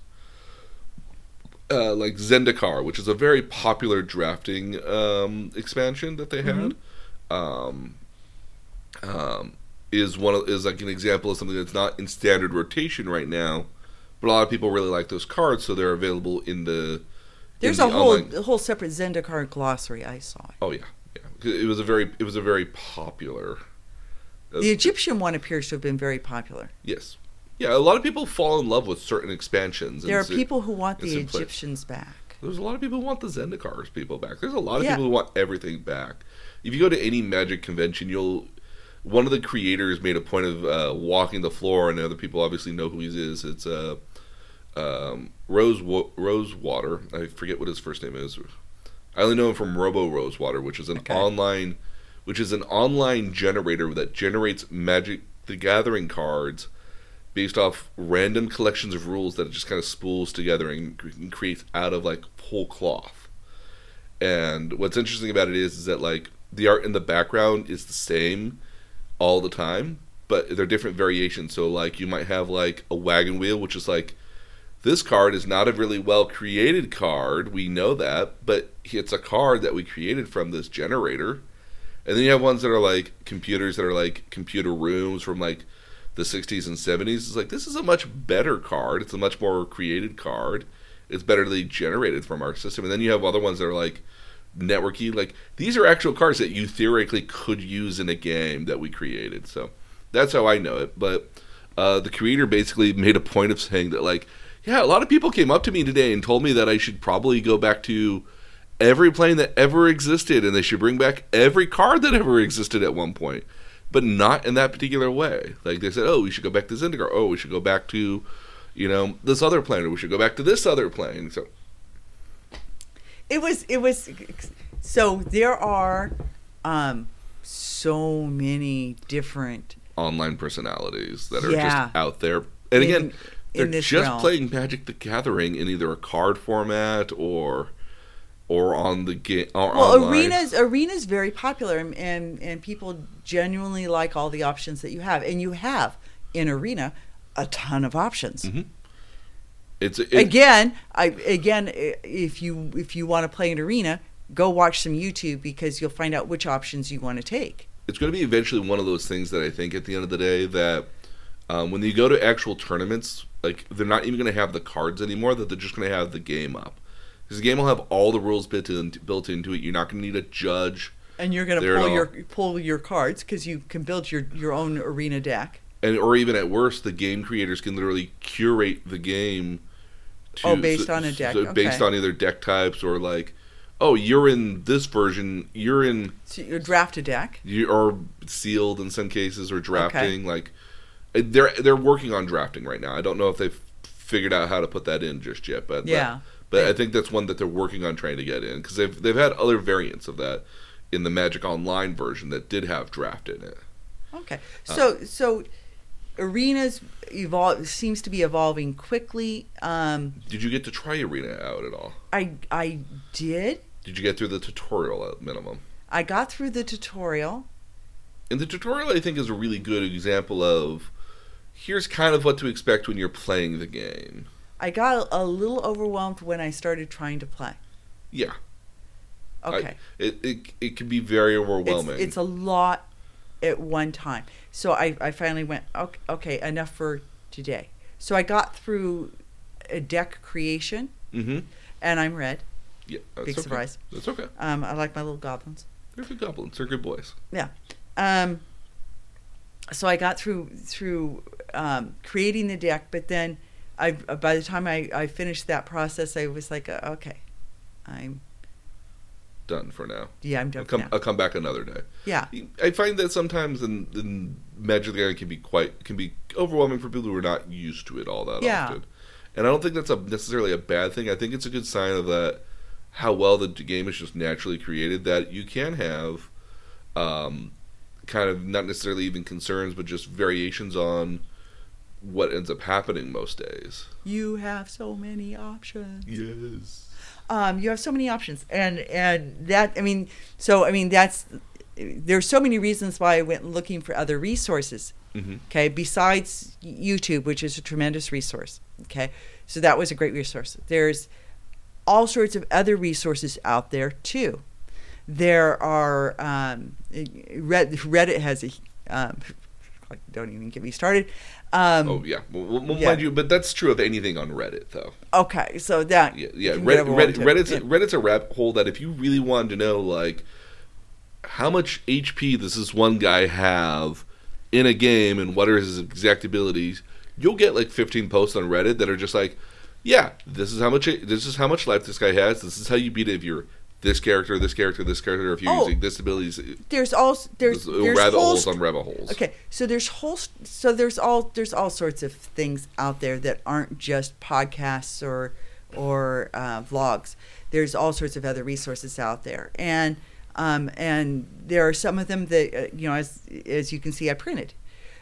Uh, like Zendikar, which is a very popular drafting um, expansion that they had, um, um, is one of, is like an example of something that's not in standard rotation right now, but a lot of people really like those cards, so they're available in the. in There's the a whole online- a whole separate Zendikar glossary I saw. Oh yeah, yeah. It was a very it was a very popular. uh, The Egyptian one appears to have been very popular. yes, yeah. A lot of people fall in love with certain expansions. There are so- people who want the place. Egyptians back. There's a lot of people who want the Zendikars people back. There's a lot of Yeah. people who want everything back. If you go to any Magic convention, you'll. One of the creators made a point of uh, walking the floor, and other people obviously know who he is. It's uh, um, Rose Wa- Rosewater. I forget what his first name is. I only know him from Robo Rosewater, which is an Okay. online, which is an online generator that generates Magic the Gathering cards based off random collections of rules that it just kind of spools together and, and creates out of like whole cloth. And what's interesting about it is, is that like the art in the background is the same all the time, but they're different variations. So like you might have like a wagon wheel, which is like this card is not a really well created card. We know that, but it's a card that we created from this generator. And then you have ones that are like computers that are like computer rooms from like the 60s and 70s. is like this is a much better card. It's a much more created card. It's betterly generated from our system. And then you have other ones that are like networky. Like these are actual cards that you theoretically could use in a game that we created. So that's how I know it. But uh, the creator basically made a point of saying that like, yeah, a lot of people came up to me today and told me that I should probably go back to every plane that ever existed and they should bring back every card that ever existed at one point but not in that particular way. Like they said oh we should go back to zendikar oh we should go back to you know this other plane or we should go back to this other plane. So it was it was so there are um so many different Online personalities that are Yeah. just out there, and In- again, they're just realm. playing Magic the Gathering in either a card format or or on the game. Or well online. arenas arenas very popular and, and and people genuinely like all the options that you have and you have in arena a ton of options Mhm. It's it, again i again if you if you want to play an arena go watch some youtube because you'll find out which options you want to take it's going to be eventually one of those things that I think at the end of the day that um, when you go to actual tournaments, like they're not even going to have the cards anymore. That they're just going to have the game up because the game will have all the rules built in, built into it. You're not going to need a judge, and you're going to pull your pull your cards because you can build your your own arena deck and or even at worst, the game creators can literally curate the game. To, Oh, based on a deck, based okay. on either deck types or like, oh, you're in this version. You're in so you draft a deck you are sealed in some cases or drafting like uh, they're they're working on drafting right now i don't know if they've figured out how to put that in just yet but Yeah. But i think that's one that they're working on trying to get in because they've they've had other variants of that in the magic online version that did have draft in it Okay. Uh, So so arenas evolve seems to be evolving quickly. Um, did you get to try arena out at all I I did. did you get through the tutorial at minimum I got through the tutorial. and the tutorial i think is a really good example of here's kind of what to expect when you're playing the game I got a little overwhelmed when I started trying to play. yeah I- Okay. it, it it can be very it's, overwhelming it's a lot at one time. So I, I finally went, okay, okay, enough for today. So I got through a deck creation, mm-hmm and I'm red. Yeah, Big okay. surprise. That's okay. Um, I like my little goblins. They're good goblins. They're good boys. Yeah. Um, so I got through through um, creating the deck, but then I by the time I, I finished that process, I was like, uh, okay, I'm Done for now. yeah, I'm I'll done for come. now. I'll come back another day. Yeah, I find that sometimes in, in Magic the Gathering can be quite can be overwhelming for people who are not used to it all that Yeah. often. And I don't think that's a, necessarily a bad thing. I think it's a good sign of that how well the game is just naturally created that you can have um, kind of not necessarily even concerns, but just variations on what ends up happening most days. you have so many options. Yes. Um, you have so many options, and and that I mean, so I mean that's there's so many reasons why I went looking for other resources. hmm Okay, besides YouTube, which is a tremendous resource. Okay, so that was a great resource. There's all sorts of other resources out there too. There are um, Reddit has a um, [LAUGHS] don't even get me started. Um, Oh yeah, well, well, yeah. mind you, but that's true of anything on Reddit, though. Okay, so that Yeah, yeah. Reddit, Reddit. Reddit's Yeah. Reddit's a rabbit hole that if you really wanted to know, like, how much HP does this one guy have in a game and what are his exact abilities, you'll get like 15 posts on Reddit that are just like, yeah, this is how much this is how much life this guy has. This is how you beat it if you're this character, this character, this character. If you're Oh. using this abilities, there's all there's there's rabbit holes st- on rabbit holes. Okay, so there's whole so there's all there's all sorts of things out there that aren't just podcasts or or uh, vlogs. There's all sorts of other resources out there, and um, and there are some of them that uh, you know as as you can see I printed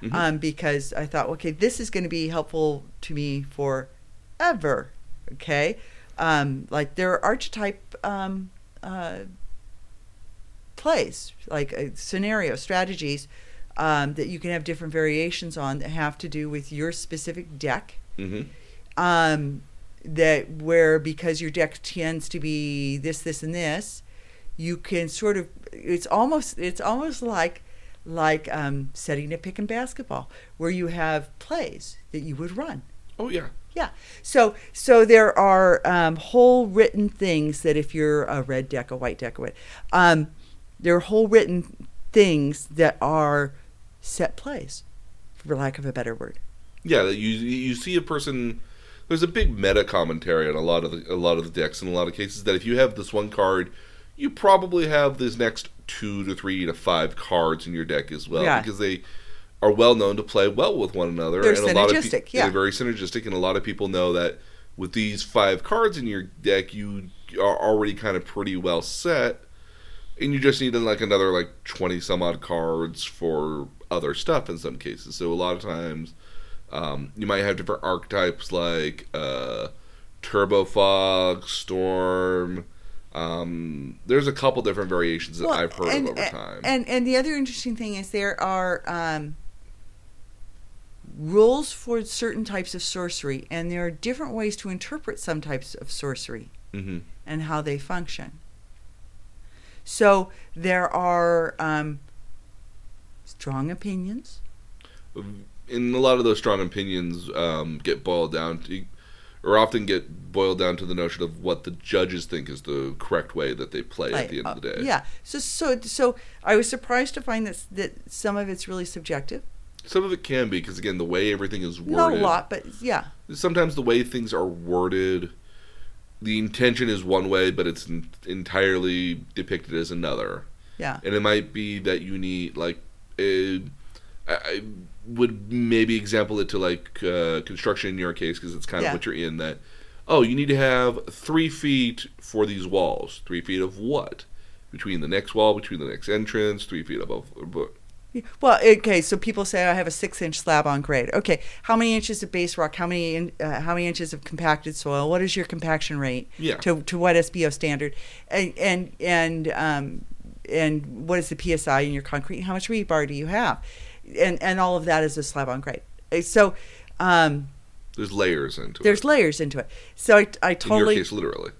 Mhm. um, because I thought okay this is going to be helpful to me forever. Okay, um, like there are archetype. Um, uh, plays, like uh, scenario strategies um, that you can have different variations on that have to do with your specific deck. hmm Um, that where because your deck tends to be this, this, and this, you can sort of it's almost it's almost like like um, setting a pick in basketball where you have plays that you would run. Oh yeah. So so there are um, whole written things that if you're a red deck, a white deck, a what, um, there are whole written things that are set plays, for lack of a better word. Yeah, you you see a person. There's a big meta commentary on a lot of the, a lot of the decks in a lot of cases that if you have this one card, you probably have these next two to three to five cards in your deck as well Yeah. because they are well known to play well with one another. They're and a lot of synergistic, pe- yeah. They're very synergistic, and a lot of people know that with these five cards in your deck, you are already kind of pretty well set, and you just need like another like twenty some odd cards for other stuff in some cases. So a lot of times, um, you might have different archetypes like uh, Turbo Fog, Storm. Um, there's a couple different variations that Well, I've heard and, of over time. And and the other interesting thing is there are um, rules for certain types of sorcery, and there are different ways to interpret some types of sorcery hmm and how they function. So there are um, strong opinions. and a lot of those strong opinions um, get boiled down to, or often get boiled down to the notion of what the judges think is the correct way that they play at the end of the uh, day. Yeah. So so so I was surprised to find that that some of it's really subjective. Some of it can be because again, the way everything is worded. Not a lot, but yeah. Sometimes the way things are worded, the intention is one way, but it's en- entirely depicted as another. Yeah. and it might be that you need like a, I I would maybe example it to like uh, construction in your case because it's kind Yeah. of what you're in that oh you need to have three feet for these walls three feet of what between the next wall between the next entrance three feet above above- Well, okay. So people say I have a six-inch slab on grade. Okay, how many inches of base rock? How many in, uh, how many inches of compacted soil? What is your compaction rate? Yeah. To to what SBO standard? And and and um, and what is the psi in your concrete? How much rebar do you have? And and all of that is a slab on grade. Uh, So. Um, there's layers into there's it layers into it. So I, I totally. in your case literally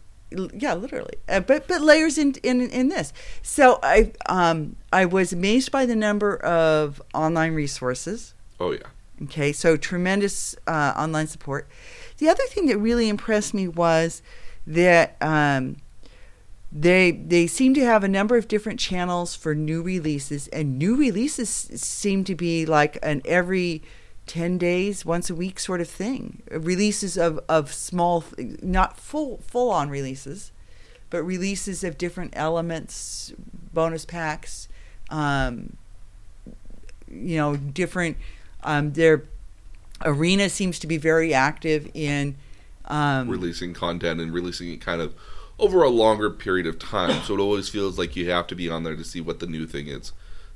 yeah literally. Uh, but but layers in, in in this. So i um i was amazed by the number of online resources. Oh yeah. Okay so tremendous uh, online support. The other thing that really impressed me was that um they they seem to have a number of different channels for new releases and new releases seem to be like an every 10 days once a week sort of thing. Releases of of small not full full on releases but releases of different elements bonus packs um you know different um their arena seems to be very active in um releasing content and releasing it kind of over a longer period of time. So it always feels like you have to be on there to see what the new thing is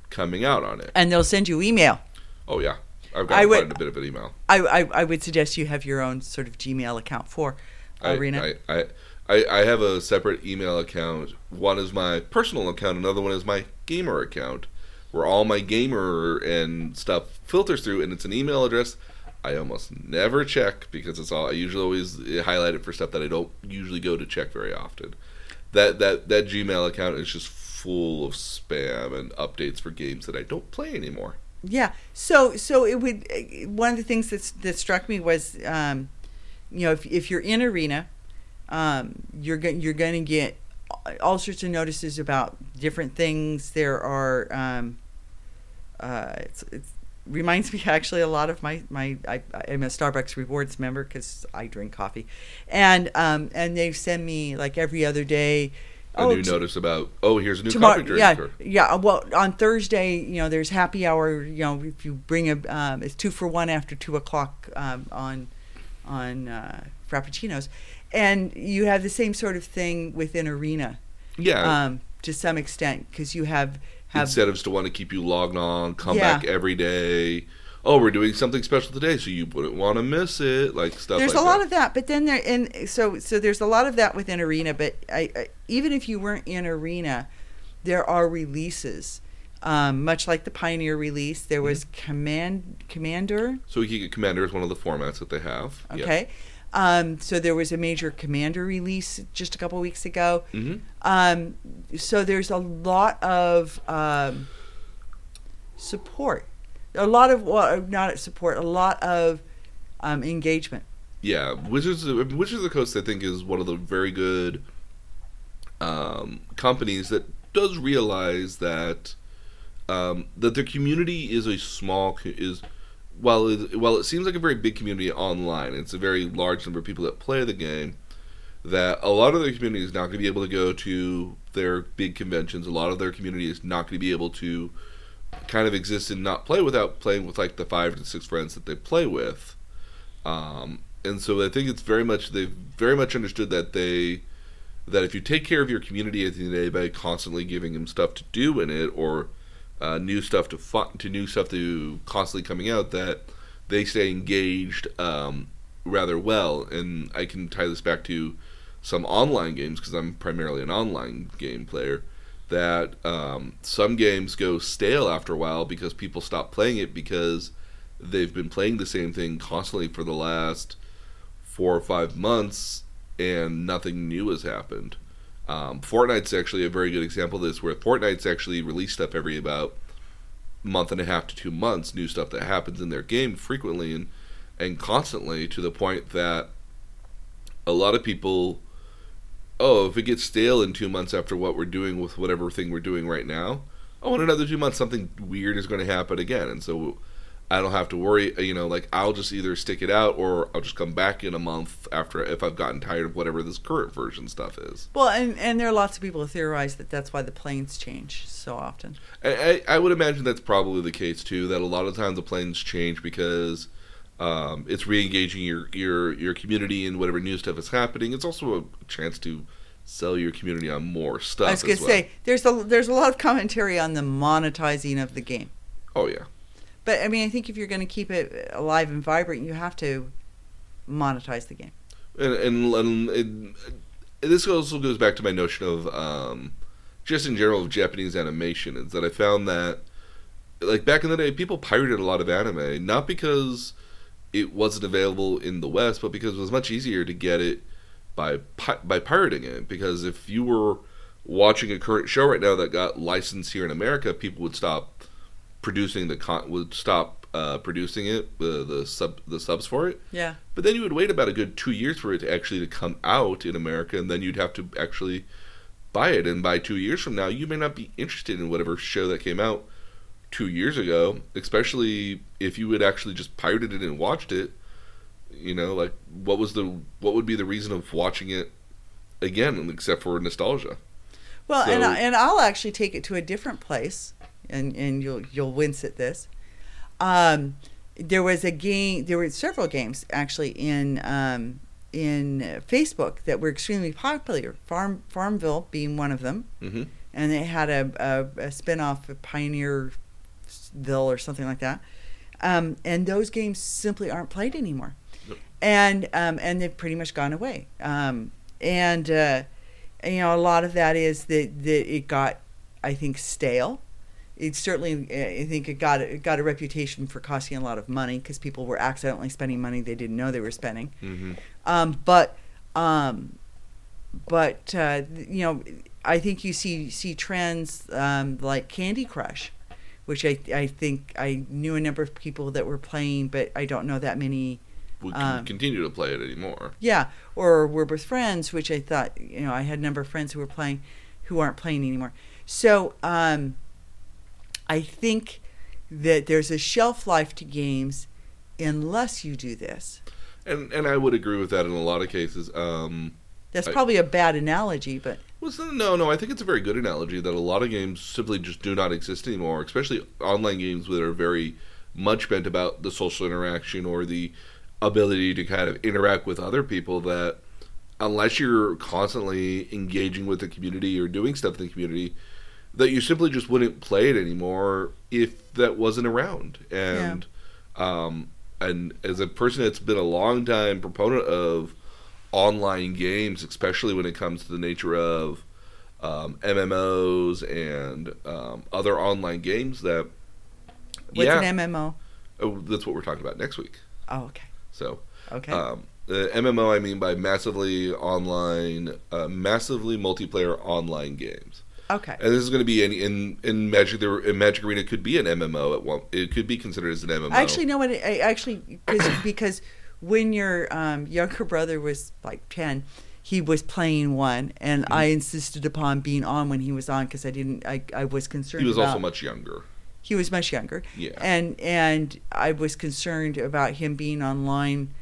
coming out on it. And they'll send you email. Oh yeah i've I would- quite a bit of an email I, I I would suggest you have your own sort of Gmail account for I, Arena. I, I, I, I have a separate email account. One is my personal account, another one is my gamer account, where all my gamer and stuff filters through, and it's an email address I almost never check because it's all I usually always highlight it for stuff that I don't usually go to check very often. That that that Gmail account is just full of spam and updates for games that I don't play anymore. Yeah. So so it would uh, one of the things that's that struck me was um, you know if if you're in arena, um, you're go- you're going to get all sorts of notices about different things. There are um, uh, it's, it's reminds me actually a lot of my my I, I'm a Starbucks rewards member because I drink coffee, and um, and they send me like every other day. A new t- notice about oh here's a new tomorrow, coffee drink. yeah, or- yeah. Well, on Thursday, you know, there's happy hour. You know, if you bring a, um, it's two for one after two o'clock um, on on uh, frappuccinos, and you have the same sort of thing within arena, yeah. um, to some extent, because you have have incentives to want to keep you logged on, come Yeah. back every day. Oh, we're doing something special today, so you wouldn't want to miss it. Like stuff. Like that. There's like a lot that. of that but then there and so so there's a lot of that within arena but I, I even if you weren't in arena there are releases um, much like the pioneer release there was Mm-hmm. command commander So Commander is one of the formats that they have. okay um, so there was a major commander release just a couple weeks ago hmm um, so there's a lot of um, support a lot of well not support a lot of um, engagement Yeah, Wizards Wizards of the Coast I think is one of the very good um, companies that does realize that um, that their community is a small is while it, while it seems like a very big community online, it's a very large number of people that play the game. That a lot of their community is not going to be able to go to their big conventions. A lot of their community is not going to be able to kind of exist and not play without playing with like the five to six friends that they play with. Um, and so I think it's very much they've very much understood that they that if you take care of your community at the end of the day by constantly giving them stuff to do in it or uh, new stuff to fu- to new stuff to constantly coming out, that they stay engaged um, rather well. And I can tie this back to some online games because I'm primarily an online game player. That um, some games go stale after a while because people stop playing it because they've been playing the same thing constantly for the last four or five months and nothing new has happened. Um, Fortnite's actually a very good example of this, where Fortnite's actually release stuff every about month and a half to two months, new stuff that happens in their game frequently and and constantly to the point that a lot of people, oh, if it gets stale in two months after what we're doing with whatever thing we're doing right now, oh, in another two months something weird is going to happen again, and so I don't have to worry. You know, like I'll just either stick it out or I'll just come back in a month after if I've gotten tired of whatever this current version stuff is. Well, and, and there are lots of people who theorize that that's why the planes change so often. I, I, I would imagine that's probably the case too. That a lot of times the planes change because um, it's re-engaging your your your community and whatever new stuff is happening. It's also a chance to sell your community on more stuff. I was going to well. say there's a there's a lot of commentary on the monetizing of the game, oh yeah, but I mean I think if you're going to keep it alive and vibrant, you have to monetize the game. and and, and, and this also goes back to my notion of um, just in general of Japanese animation is that I found that like back in the day people pirated a lot of anime not because it wasn't available in the West but because it was much easier to get it by pi- by pirating it because if you were watching a current show right now that got licensed here in America people would stop producing the con- would stop uh, producing it the the sub the subs for it Yeah. but then you would wait about a good two years for it to actually to come out in America, and then you'd have to actually buy it. And by two years from now, you may not be interested in whatever show that came out two years ago, especially if you had actually just pirated it and watched it. You know, like what was the what would be the reason of watching it again, except for nostalgia? Well, and I, and I'll actually take it to a different place, and and you'll you'll wince at this. Um, there was a game. There were several games actually in um, in Facebook that were extremely popular. Farm Farmville being one of them, hmm and they had a a, a spinoff of Pioneerville or something like that. Um, and those games simply aren't played anymore, Nope. and um, and they've pretty much gone away. Um, and uh, you know, a lot of that is that that it got, I think, stale. It certainly, I think, it got it got a reputation for costing a lot of money because people were accidentally spending money they didn't know they were spending. hmm Um, but um, but uh, you know, I think you see see trends um, like Candy Crush, which I I think I knew a number of people that were playing, but I don't know that many. We can Um, continue to play it anymore. Yeah, or Words with Friends, which I thought you know I had a number of friends who were playing, who aren't playing anymore. So um, I think that there's a shelf life to games unless you do this. And and I would agree with that in a lot of cases. Um, That's I- probably a bad analogy, but Well, not- no, no. I think it's a very good analogy that a lot of games simply just do not exist anymore, especially online games that are very much bent about the social interaction or the ability to kind of interact with other people. That unless you're constantly engaging with the community or doing stuff in the community, that you simply just wouldn't play it anymore if that wasn't around. And um, and as a person that's been a long time proponent of online games, especially when it comes to the nature of um, MMOs and um, other online games. That what's yeah, an MMO? oh, that's what we're talking about next week. Oh, okay, So okay. um, the MMO, I mean by massively online, uh, massively multiplayer online games. Okay. And this is going to be in in, in Magic. There, in Magic Arena could be an MMO at one. It could be considered as an MMO. I actually know what it, I actually cause, because when your um, younger brother was like ten, he was playing one, and Mm-hmm. I insisted upon being on when he was on because I didn't. I, I was concerned. he was about, also much younger. He was much younger. Yeah. And and I was concerned about him being online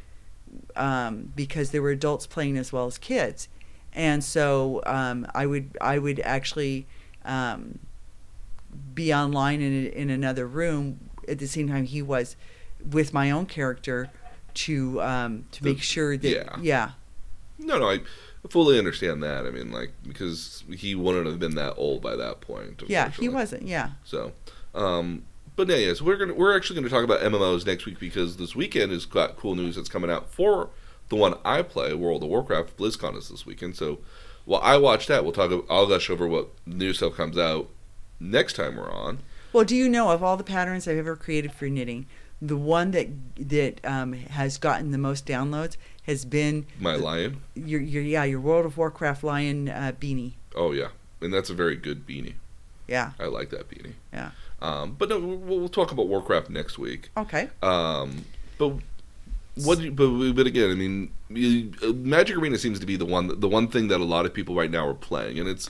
um, because there were adults playing as well as kids, and so um, I would I would actually um, be online in in another room at the same time he was with my own character to um, to The- make sure that yeah. yeah No, no. I, fully understand that. I mean, like because he wouldn't have been that old by that point. Yeah, he wasn't. Yeah. So, um, but yeah, yes, we're gonna we're actually gonna talk about MMOs next week because this weekend has got cool news that's coming out for the one I play, World of Warcraft. BlizzCon is this weekend, so while I watch that, we'll talk. I'll gush over what new stuff comes out next time we're on. Well, do you know of all the patterns I've ever created for knitting, the one that that um, has gotten the most downloads has been My lion. your your yeah your World of Warcraft lion uh, beanie. Oh yeah, and that's a very good beanie. Yeah. I like that beanie. Yeah. Um, but no, we'll, we'll talk about Warcraft next week. Okay. Um, but what? you- But but again, I mean, you- uh, Magic Arena seems to be the one the one thing that a lot of people right now are playing, and it's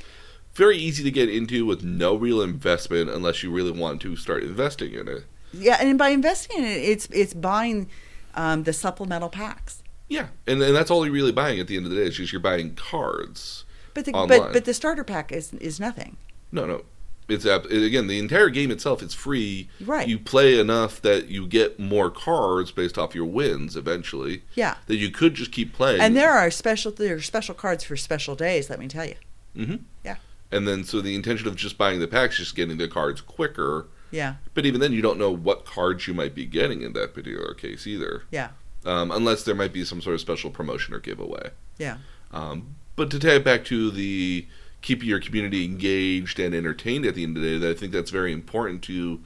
very easy to get into with no real investment unless you really want to start investing in it. Yeah, and by investing in it, it's it's buying um, the supplemental packs. Yeah, and and that's all you're really buying at the end of the day. It's just you're buying cards. But the Online. but but the starter pack is is nothing. No, no. It's again the entire game itself. It's free. Right. You play enough that you get more cards based off your wins eventually. Yeah. That you could just keep playing. And there are special there are special cards for special days. Let me tell you. Mm-hmm. Yeah. And then so the intention of just buying the packs, is just getting the cards quicker. Yeah. But even then, you don't know what cards you might be getting in that particular case either. Yeah. Um, unless there might be some sort of special promotion or giveaway. Yeah. Um, but to tie it back to the keeping your community engaged and entertained at the end of the day, I think that's very important to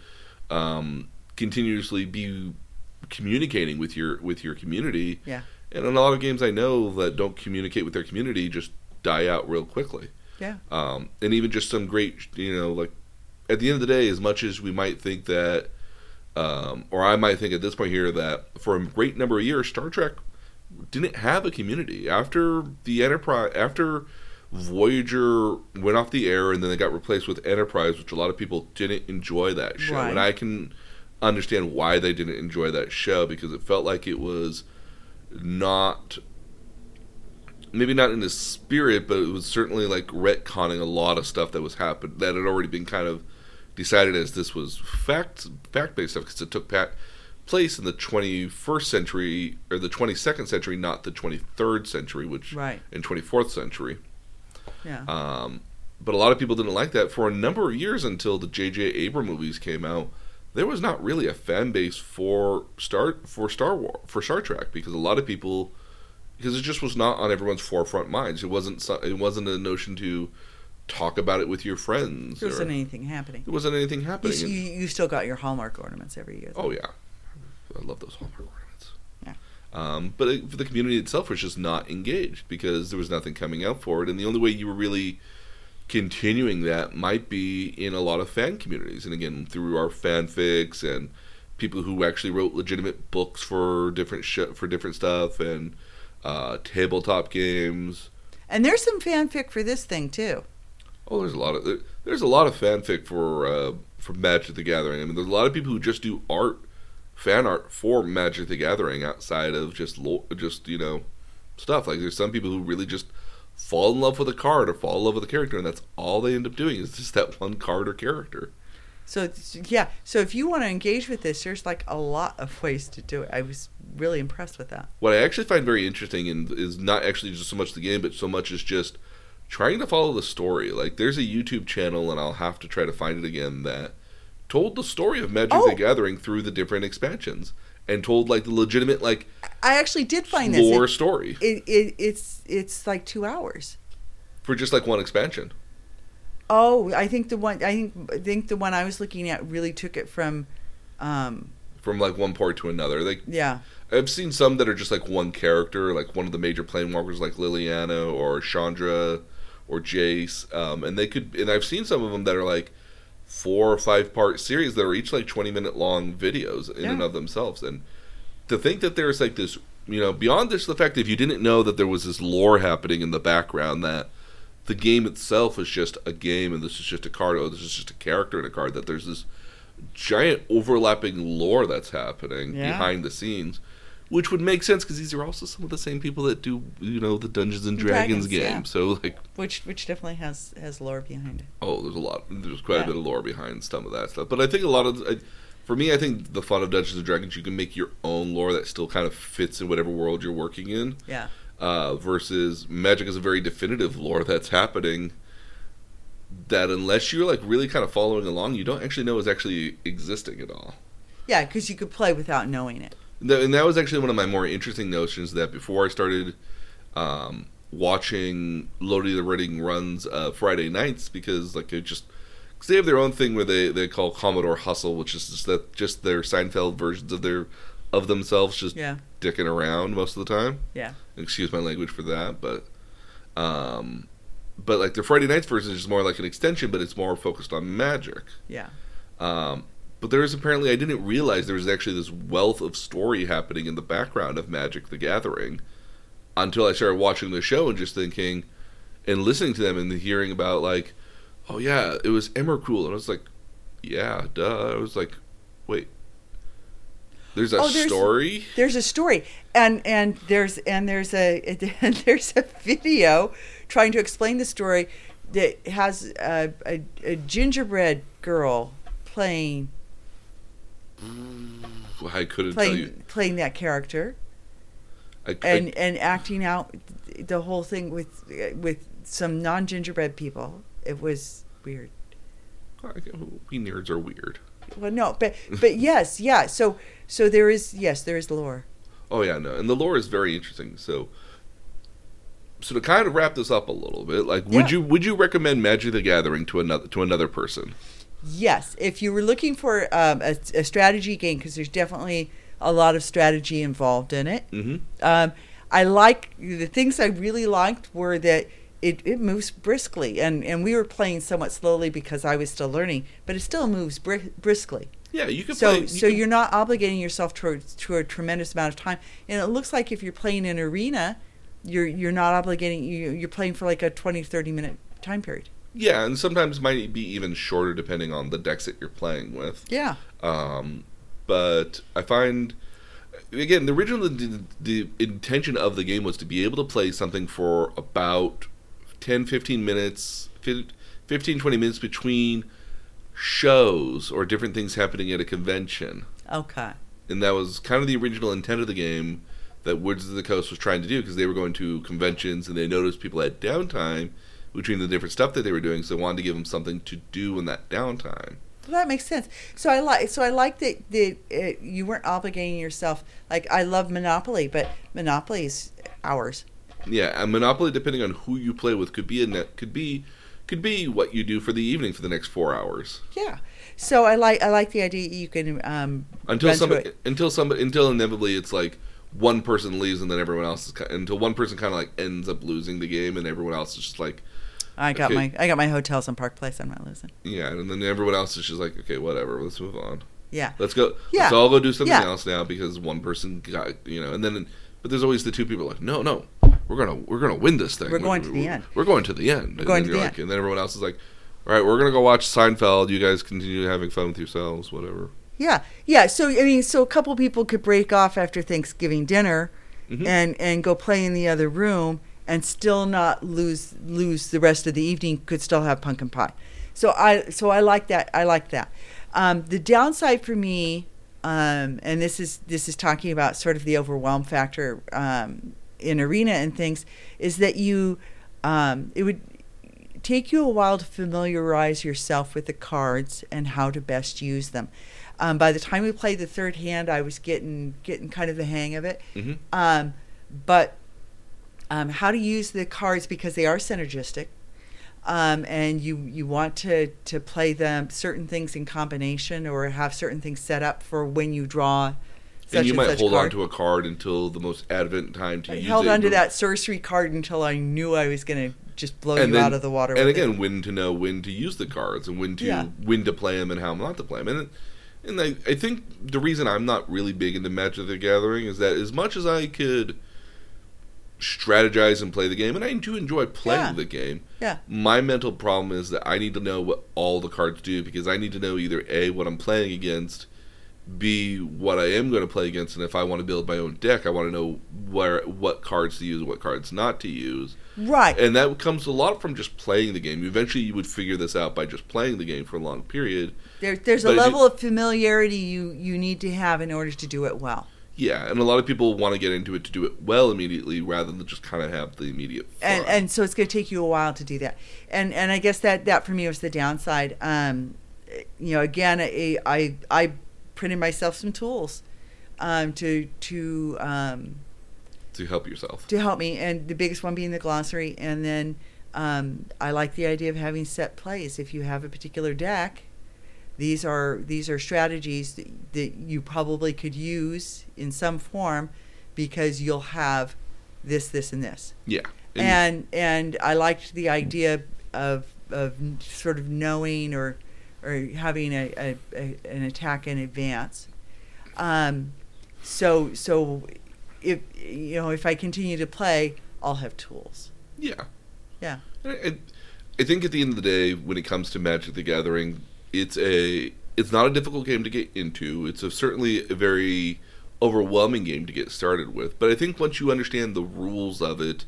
um, continuously be communicating with your with your community. Yeah. And in a lot of games, I know that don't communicate with their community just die out real quickly. Yeah. Um, and even just some great, you know, like at the end of the day, as much as we might think that, um, or I might think at this point here that for a great number of years, Star Trek didn't have a community after the Enterprise after Voyager went off the air and then they got replaced with Enterprise, which a lot of people didn't enjoy that show, Right. and I can understand why they didn't enjoy that show because it felt like it was not maybe not in the spirit, but it was certainly like retconning a lot of stuff that was happened that had already been kind of decided as this was fact fact based stuff because it took pat, place in the 21st century or the 22nd century, not the 23rd century, which Right. in 24th century. Yeah. Um, but a lot of people didn't like that for a number of years until the J.J. Abrams movies came out. There was not really a fan base for Star for Star War for Star Trek because a lot of people because it just was not on everyone's forefront minds. It wasn't it wasn't a notion to talk about it with your friends. there wasn't anything happening. there wasn't anything happening. you, you still got your Hallmark ornaments every year. though. Oh yeah, I love those Hallmark ornaments. Yeah. Um, but it, the community itself was just not engaged because there was nothing coming out for it, and the only way you were really continuing that might be in a lot of fan communities, and again through our fanfics and people who actually wrote legitimate books for different sh- for different stuff and uh, tabletop games. And there's some fanfic for this thing too. Oh, there's a lot of there- there's a lot of fanfic for uh, for Magic the Gathering. I mean, there's a lot of people who just do art, fan art for Magic the Gathering outside of just lo- just you know stuff. Like there's some people who really just fall in love with a card or fall in love with a character, and that's all they end up doing is just that one card or character. So yeah, so if you want to engage with this, there's like a lot of ways to do it. I was really impressed with that. What I actually find very interesting and is not actually just so much the game, but so much as just trying to follow the story. Like there's a YouTube channel, and I'll have to try to find it again that told the story of Magic Oh. the Gathering through the different expansions and told like the legitimate like I actually did find this. lore story it, it it's it's like two hours. for just like one expansion. Oh, I think the one I think I think the one I was looking at really took it from, um, From like one port to another, like yeah, I've seen some that are just like one character, like one of the major planeswalkers, like Liliana or Chandra or Jace, um, and they could. And I've seen some of them that are like four or five part series that are each like twenty minute long videos in and of themselves. And to think that there's like this, you know, beyond this, the fact that if you didn't know that there was this lore happening in the background that the game itself is just a game and this is just a card, oh, this is just a character in a card, that there's this giant overlapping lore that's happening Yeah. behind the scenes, which would make sense because these are also some of the same people that do, you know, the Dungeons and Dragons, Dragons, game. yeah. So like, which which definitely has has lore behind it. oh, there's a lot, there's quite Yeah. a bit of lore behind some of that stuff. But I think a lot of, I, for me, I think the fun of Dungeons and Dragons, you can make your own lore that still kind of fits in whatever world you're working in. Yeah, uh, versus Magic is a very definitive lore that's happening. That unless you're like really kind of following along, you don't actually know is actually existing at all. Yeah, because you could play without knowing it. And that was actually one of my more interesting notions that before I started um, watching LoadingReadyRun's uh, Friday nights because like it just cause they have their own thing where they, they call Commodore Hustle, which is just that just their Seinfeld versions of their of themselves just Yeah, dicking around most of the time. yeah, Excuse my language for that, but um, but like the Friday nights version is just more like an extension, but it's more focused on magic. yeah. Um, but there is apparently I didn't realize there was actually this wealth of story happening in the background of Magic: The Gathering until I started watching the show and just thinking and listening to them and hearing about like, oh yeah, it was Emrakul, and I was like, yeah, duh. I was like, wait, there's a Oh, there's- story. There's a story, and and there's and there's a and [LAUGHS] there's a video trying to explain the story that has a, a, a gingerbread girl playing Mm, I couldn't tell you. playing playing that character I, and and acting out the whole thing with with some non gingerbread people. It was weird. I, I, we nerds are weird. Well, no, but but [LAUGHS] yes, yeah. So so there is yes, there is lore. Oh yeah, no, and the lore is very interesting. So, so to kind of wrap this up a little bit, like, would Yeah. you would you recommend Magic: The Gathering to another to another person? Yes, if you were looking for um, a, a strategy game, because there's definitely a lot of strategy involved in it. Mm-hmm. Um, I like the things I really liked were that it, it moves briskly, and, and we were playing somewhat slowly because I was still learning, but it still moves bri- briskly. Yeah, you can So play. You so can- you're not obligating yourself to a, to a tremendous amount of time, and it looks like if you're playing an arena, you're you're not obligating you you're playing for like a 20 30 minute time period. Yeah, and sometimes might be even shorter depending on the decks that you're playing with. Yeah. Um, but I find again the original the, the intention of the game was to be able to play something for about 10 15 minutes fif- 15 20 minutes between shows or different things happening at a convention Okay. and that was kind of the original intent of the game that Wizards of the Coast was trying to do because they were going to conventions and they noticed people had downtime between the different stuff that they were doing, so they wanted to give them something to do in that downtime. Well, that makes sense. So I like so I like that that uh, you weren't obligating yourself. Like I love Monopoly, but Monopoly is hours. Yeah, and Monopoly, depending on who you play with, could be a net, could be could be what you do for the evening for the next four hours Yeah. So I like I like the idea you can um until somebody until somebody until inevitably it's like one person leaves and then everyone else is until one person kind of like ends up losing the game and everyone else is just like I got okay. my I got my hotels in Park Place. I'm not losing. yeah, and then everyone else is just like okay, whatever, let's move on. Yeah. Let's go. Yeah. Let's all go do something Yeah. else now because one person got you know, and then but there's always the two people like no no we're gonna we're gonna win this thing. We're going to the end. We're going to the end. and going then to the like, And then everyone else is like, all right, we're gonna go watch Seinfeld. You guys continue having fun with yourselves, whatever. Yeah. Yeah. So I mean, so a couple people could break off after Thanksgiving dinner, Mhm. and and go play in the other room, and still not lose lose the rest of the evening. Could still have pumpkin pie. So I so I like that. I like that. Um, the downside for me, um, and this is this is talking about sort of the overwhelm factor um, in arena and things, is that you um, it would take you a while to familiarize yourself with the cards and how to best use them. Um, by the time we played the third hand, I was getting getting kind of the hang of it. hmm Um, but um, how to use the cards because they are synergistic, um, and you you want to to play them certain things in combination or have certain things set up for when you draw. Such And you might hold card. on to a card until the most advent time to I use held it. on to that sorcery card until I knew I was going to just blow And you then- out of the water. And with it. again, when to know when to use the cards and when to Yeah. when to play them and how not to play them. And and I, I think the reason I'm not really big into Magic the Gathering is that as much as I could strategize and play the game, and I do enjoy playing Yeah. the game, yeah. my mental problem is that I need to know what all the cards do because I need to know either A, what I'm playing against, B, what I am going to play against, and if I want to build my own deck, I want to know where what cards to use, what cards not to use. Right. And that comes a lot from just playing the game. Eventually, you would figure this out by just playing the game for a long period. There, there's a But you- level of familiarity you, you need to have in order to do it well. Yeah, and a lot of people want to get into it to do it well immediately rather than just kind of have the immediate fun. and and so it's going to take you a while to do that and and i guess that that for me was the downside um you know again i i, I printed myself some tools um to to um to help yourself. to help me and the biggest one being the glossary and then um i like the idea of having set plays if you have a particular deck these are these are strategies that, that you probably could use in some form because you'll have this this and this Yeah. and and I liked the idea of of sort of knowing or or having a, a, a an attack in advance. Um, so so if you know if I continue to play, I'll have tools. yeah. Yeah. I, I- I think at the end of the day, when it comes to Magic the Gathering, it's a it's not a difficult game to get into. It's a, certainly a very overwhelming game to get started with. But I think once you understand the rules of it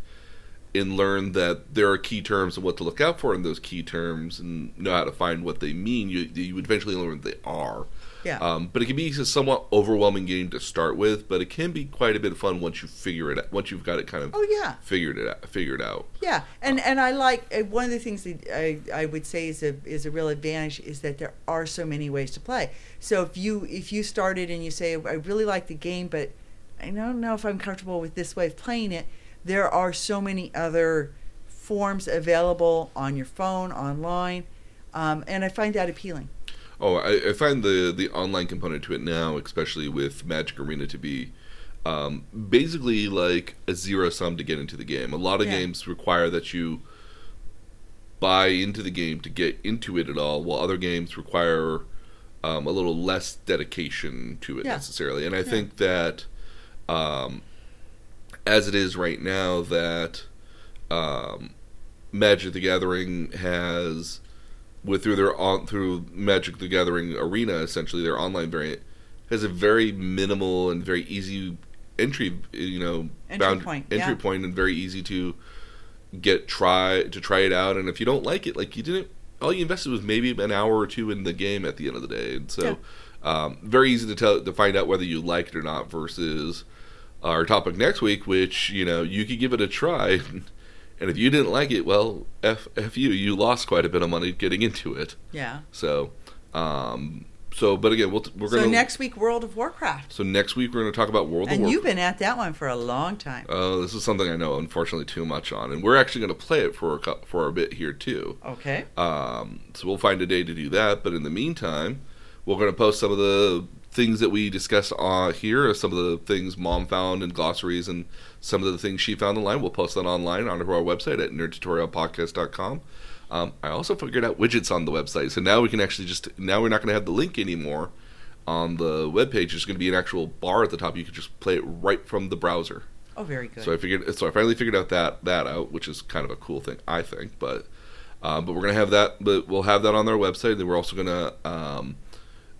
and learn that there are key terms and what to look out for in those key terms and know how to find what they mean, you you eventually learn what they are. Yeah. Um, but it can be a somewhat overwhelming game to start with, but it can be quite a bit of fun once you figure it out. Once you've got it kind of oh yeah. figured it out. Figured out. Yeah, and and I like uh, one of the things that I, I would say is a is a real advantage is that there are so many ways to play. So if you if you started and you say I really like the game, but I don't know if I'm comfortable with this way of playing it, there are so many other forms available on your phone, online, um, and I find that appealing. Oh, I, I find the the online component to it now, especially with Magic Arena, to be um, basically like a zero sum to get into the game. A lot of Yeah. games require that you buy into the game to get into it at all, while other games require um, a little less dedication to it Yeah. necessarily. And I think that um, as it is right now, that um, Magic the Gathering has with through their on through Magic the Gathering Arena, essentially their online variant, has a very minimal and very easy entry, you know, Entry point, entry yeah. point and very easy to get try to try it out. And if you don't like it, like you didn't, all you invested was maybe an hour or two in the game at the end of the day, and so um, very easy to tell to find out whether you like it or not. Versus our topic next week, which you know you could give it a try. [LAUGHS] And if you didn't like it, well, f f you. You lost quite a bit of money getting into it. Yeah. So, um, so but again, we'll, we're gonna next week, World of Warcraft, so next week we're gonna talk about World of and Warcraft. you've been at that one for a long time. Oh, this is something I know, unfortunately, too much on, and we're actually going to play it for a for a bit here too. Okay. Um, so we'll find a day to do that. But in the meantime, we're going to post some of the things that we discussed uh, here, some of the things Mom found in glossaries, and some of the things she found online. We'll post that online onto our website at nerdtutorialpodcast.com. Um, I also figured out widgets on the website, so now we can actually just now we're not going to have the link anymore on the webpage. There's going to be an actual bar at the top. You can just play it right from the browser. Oh, very good. So I figured, so I finally figured out that that out, which is kind of a cool thing, I think. But um, but we're gonna have that, but we'll have that on our website. Then we're also gonna um,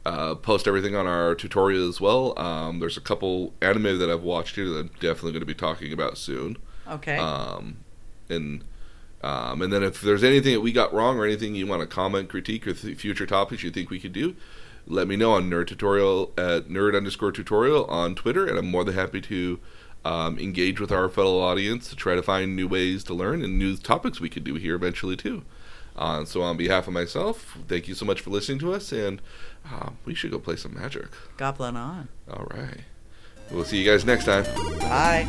uh, post everything on our tutorial as well. Um, there's a couple anime that I've watched here that I'm definitely gonna be talking about soon. okay. Um, and um, and then if there's anything that we got wrong or anything you want to comment, critique, or th- future topics you think we could do, let me know on nerd tutorial at nerd underscore tutorial on Twitter, and I'm more than happy to um, engage with our fellow audience to try to find new ways to learn and new topics we could do here eventually too. Uh, so on behalf of myself, thank you so much for listening to us, and uh, we should go play some magic. Goblin on. All right. We'll see you guys next time. Bye.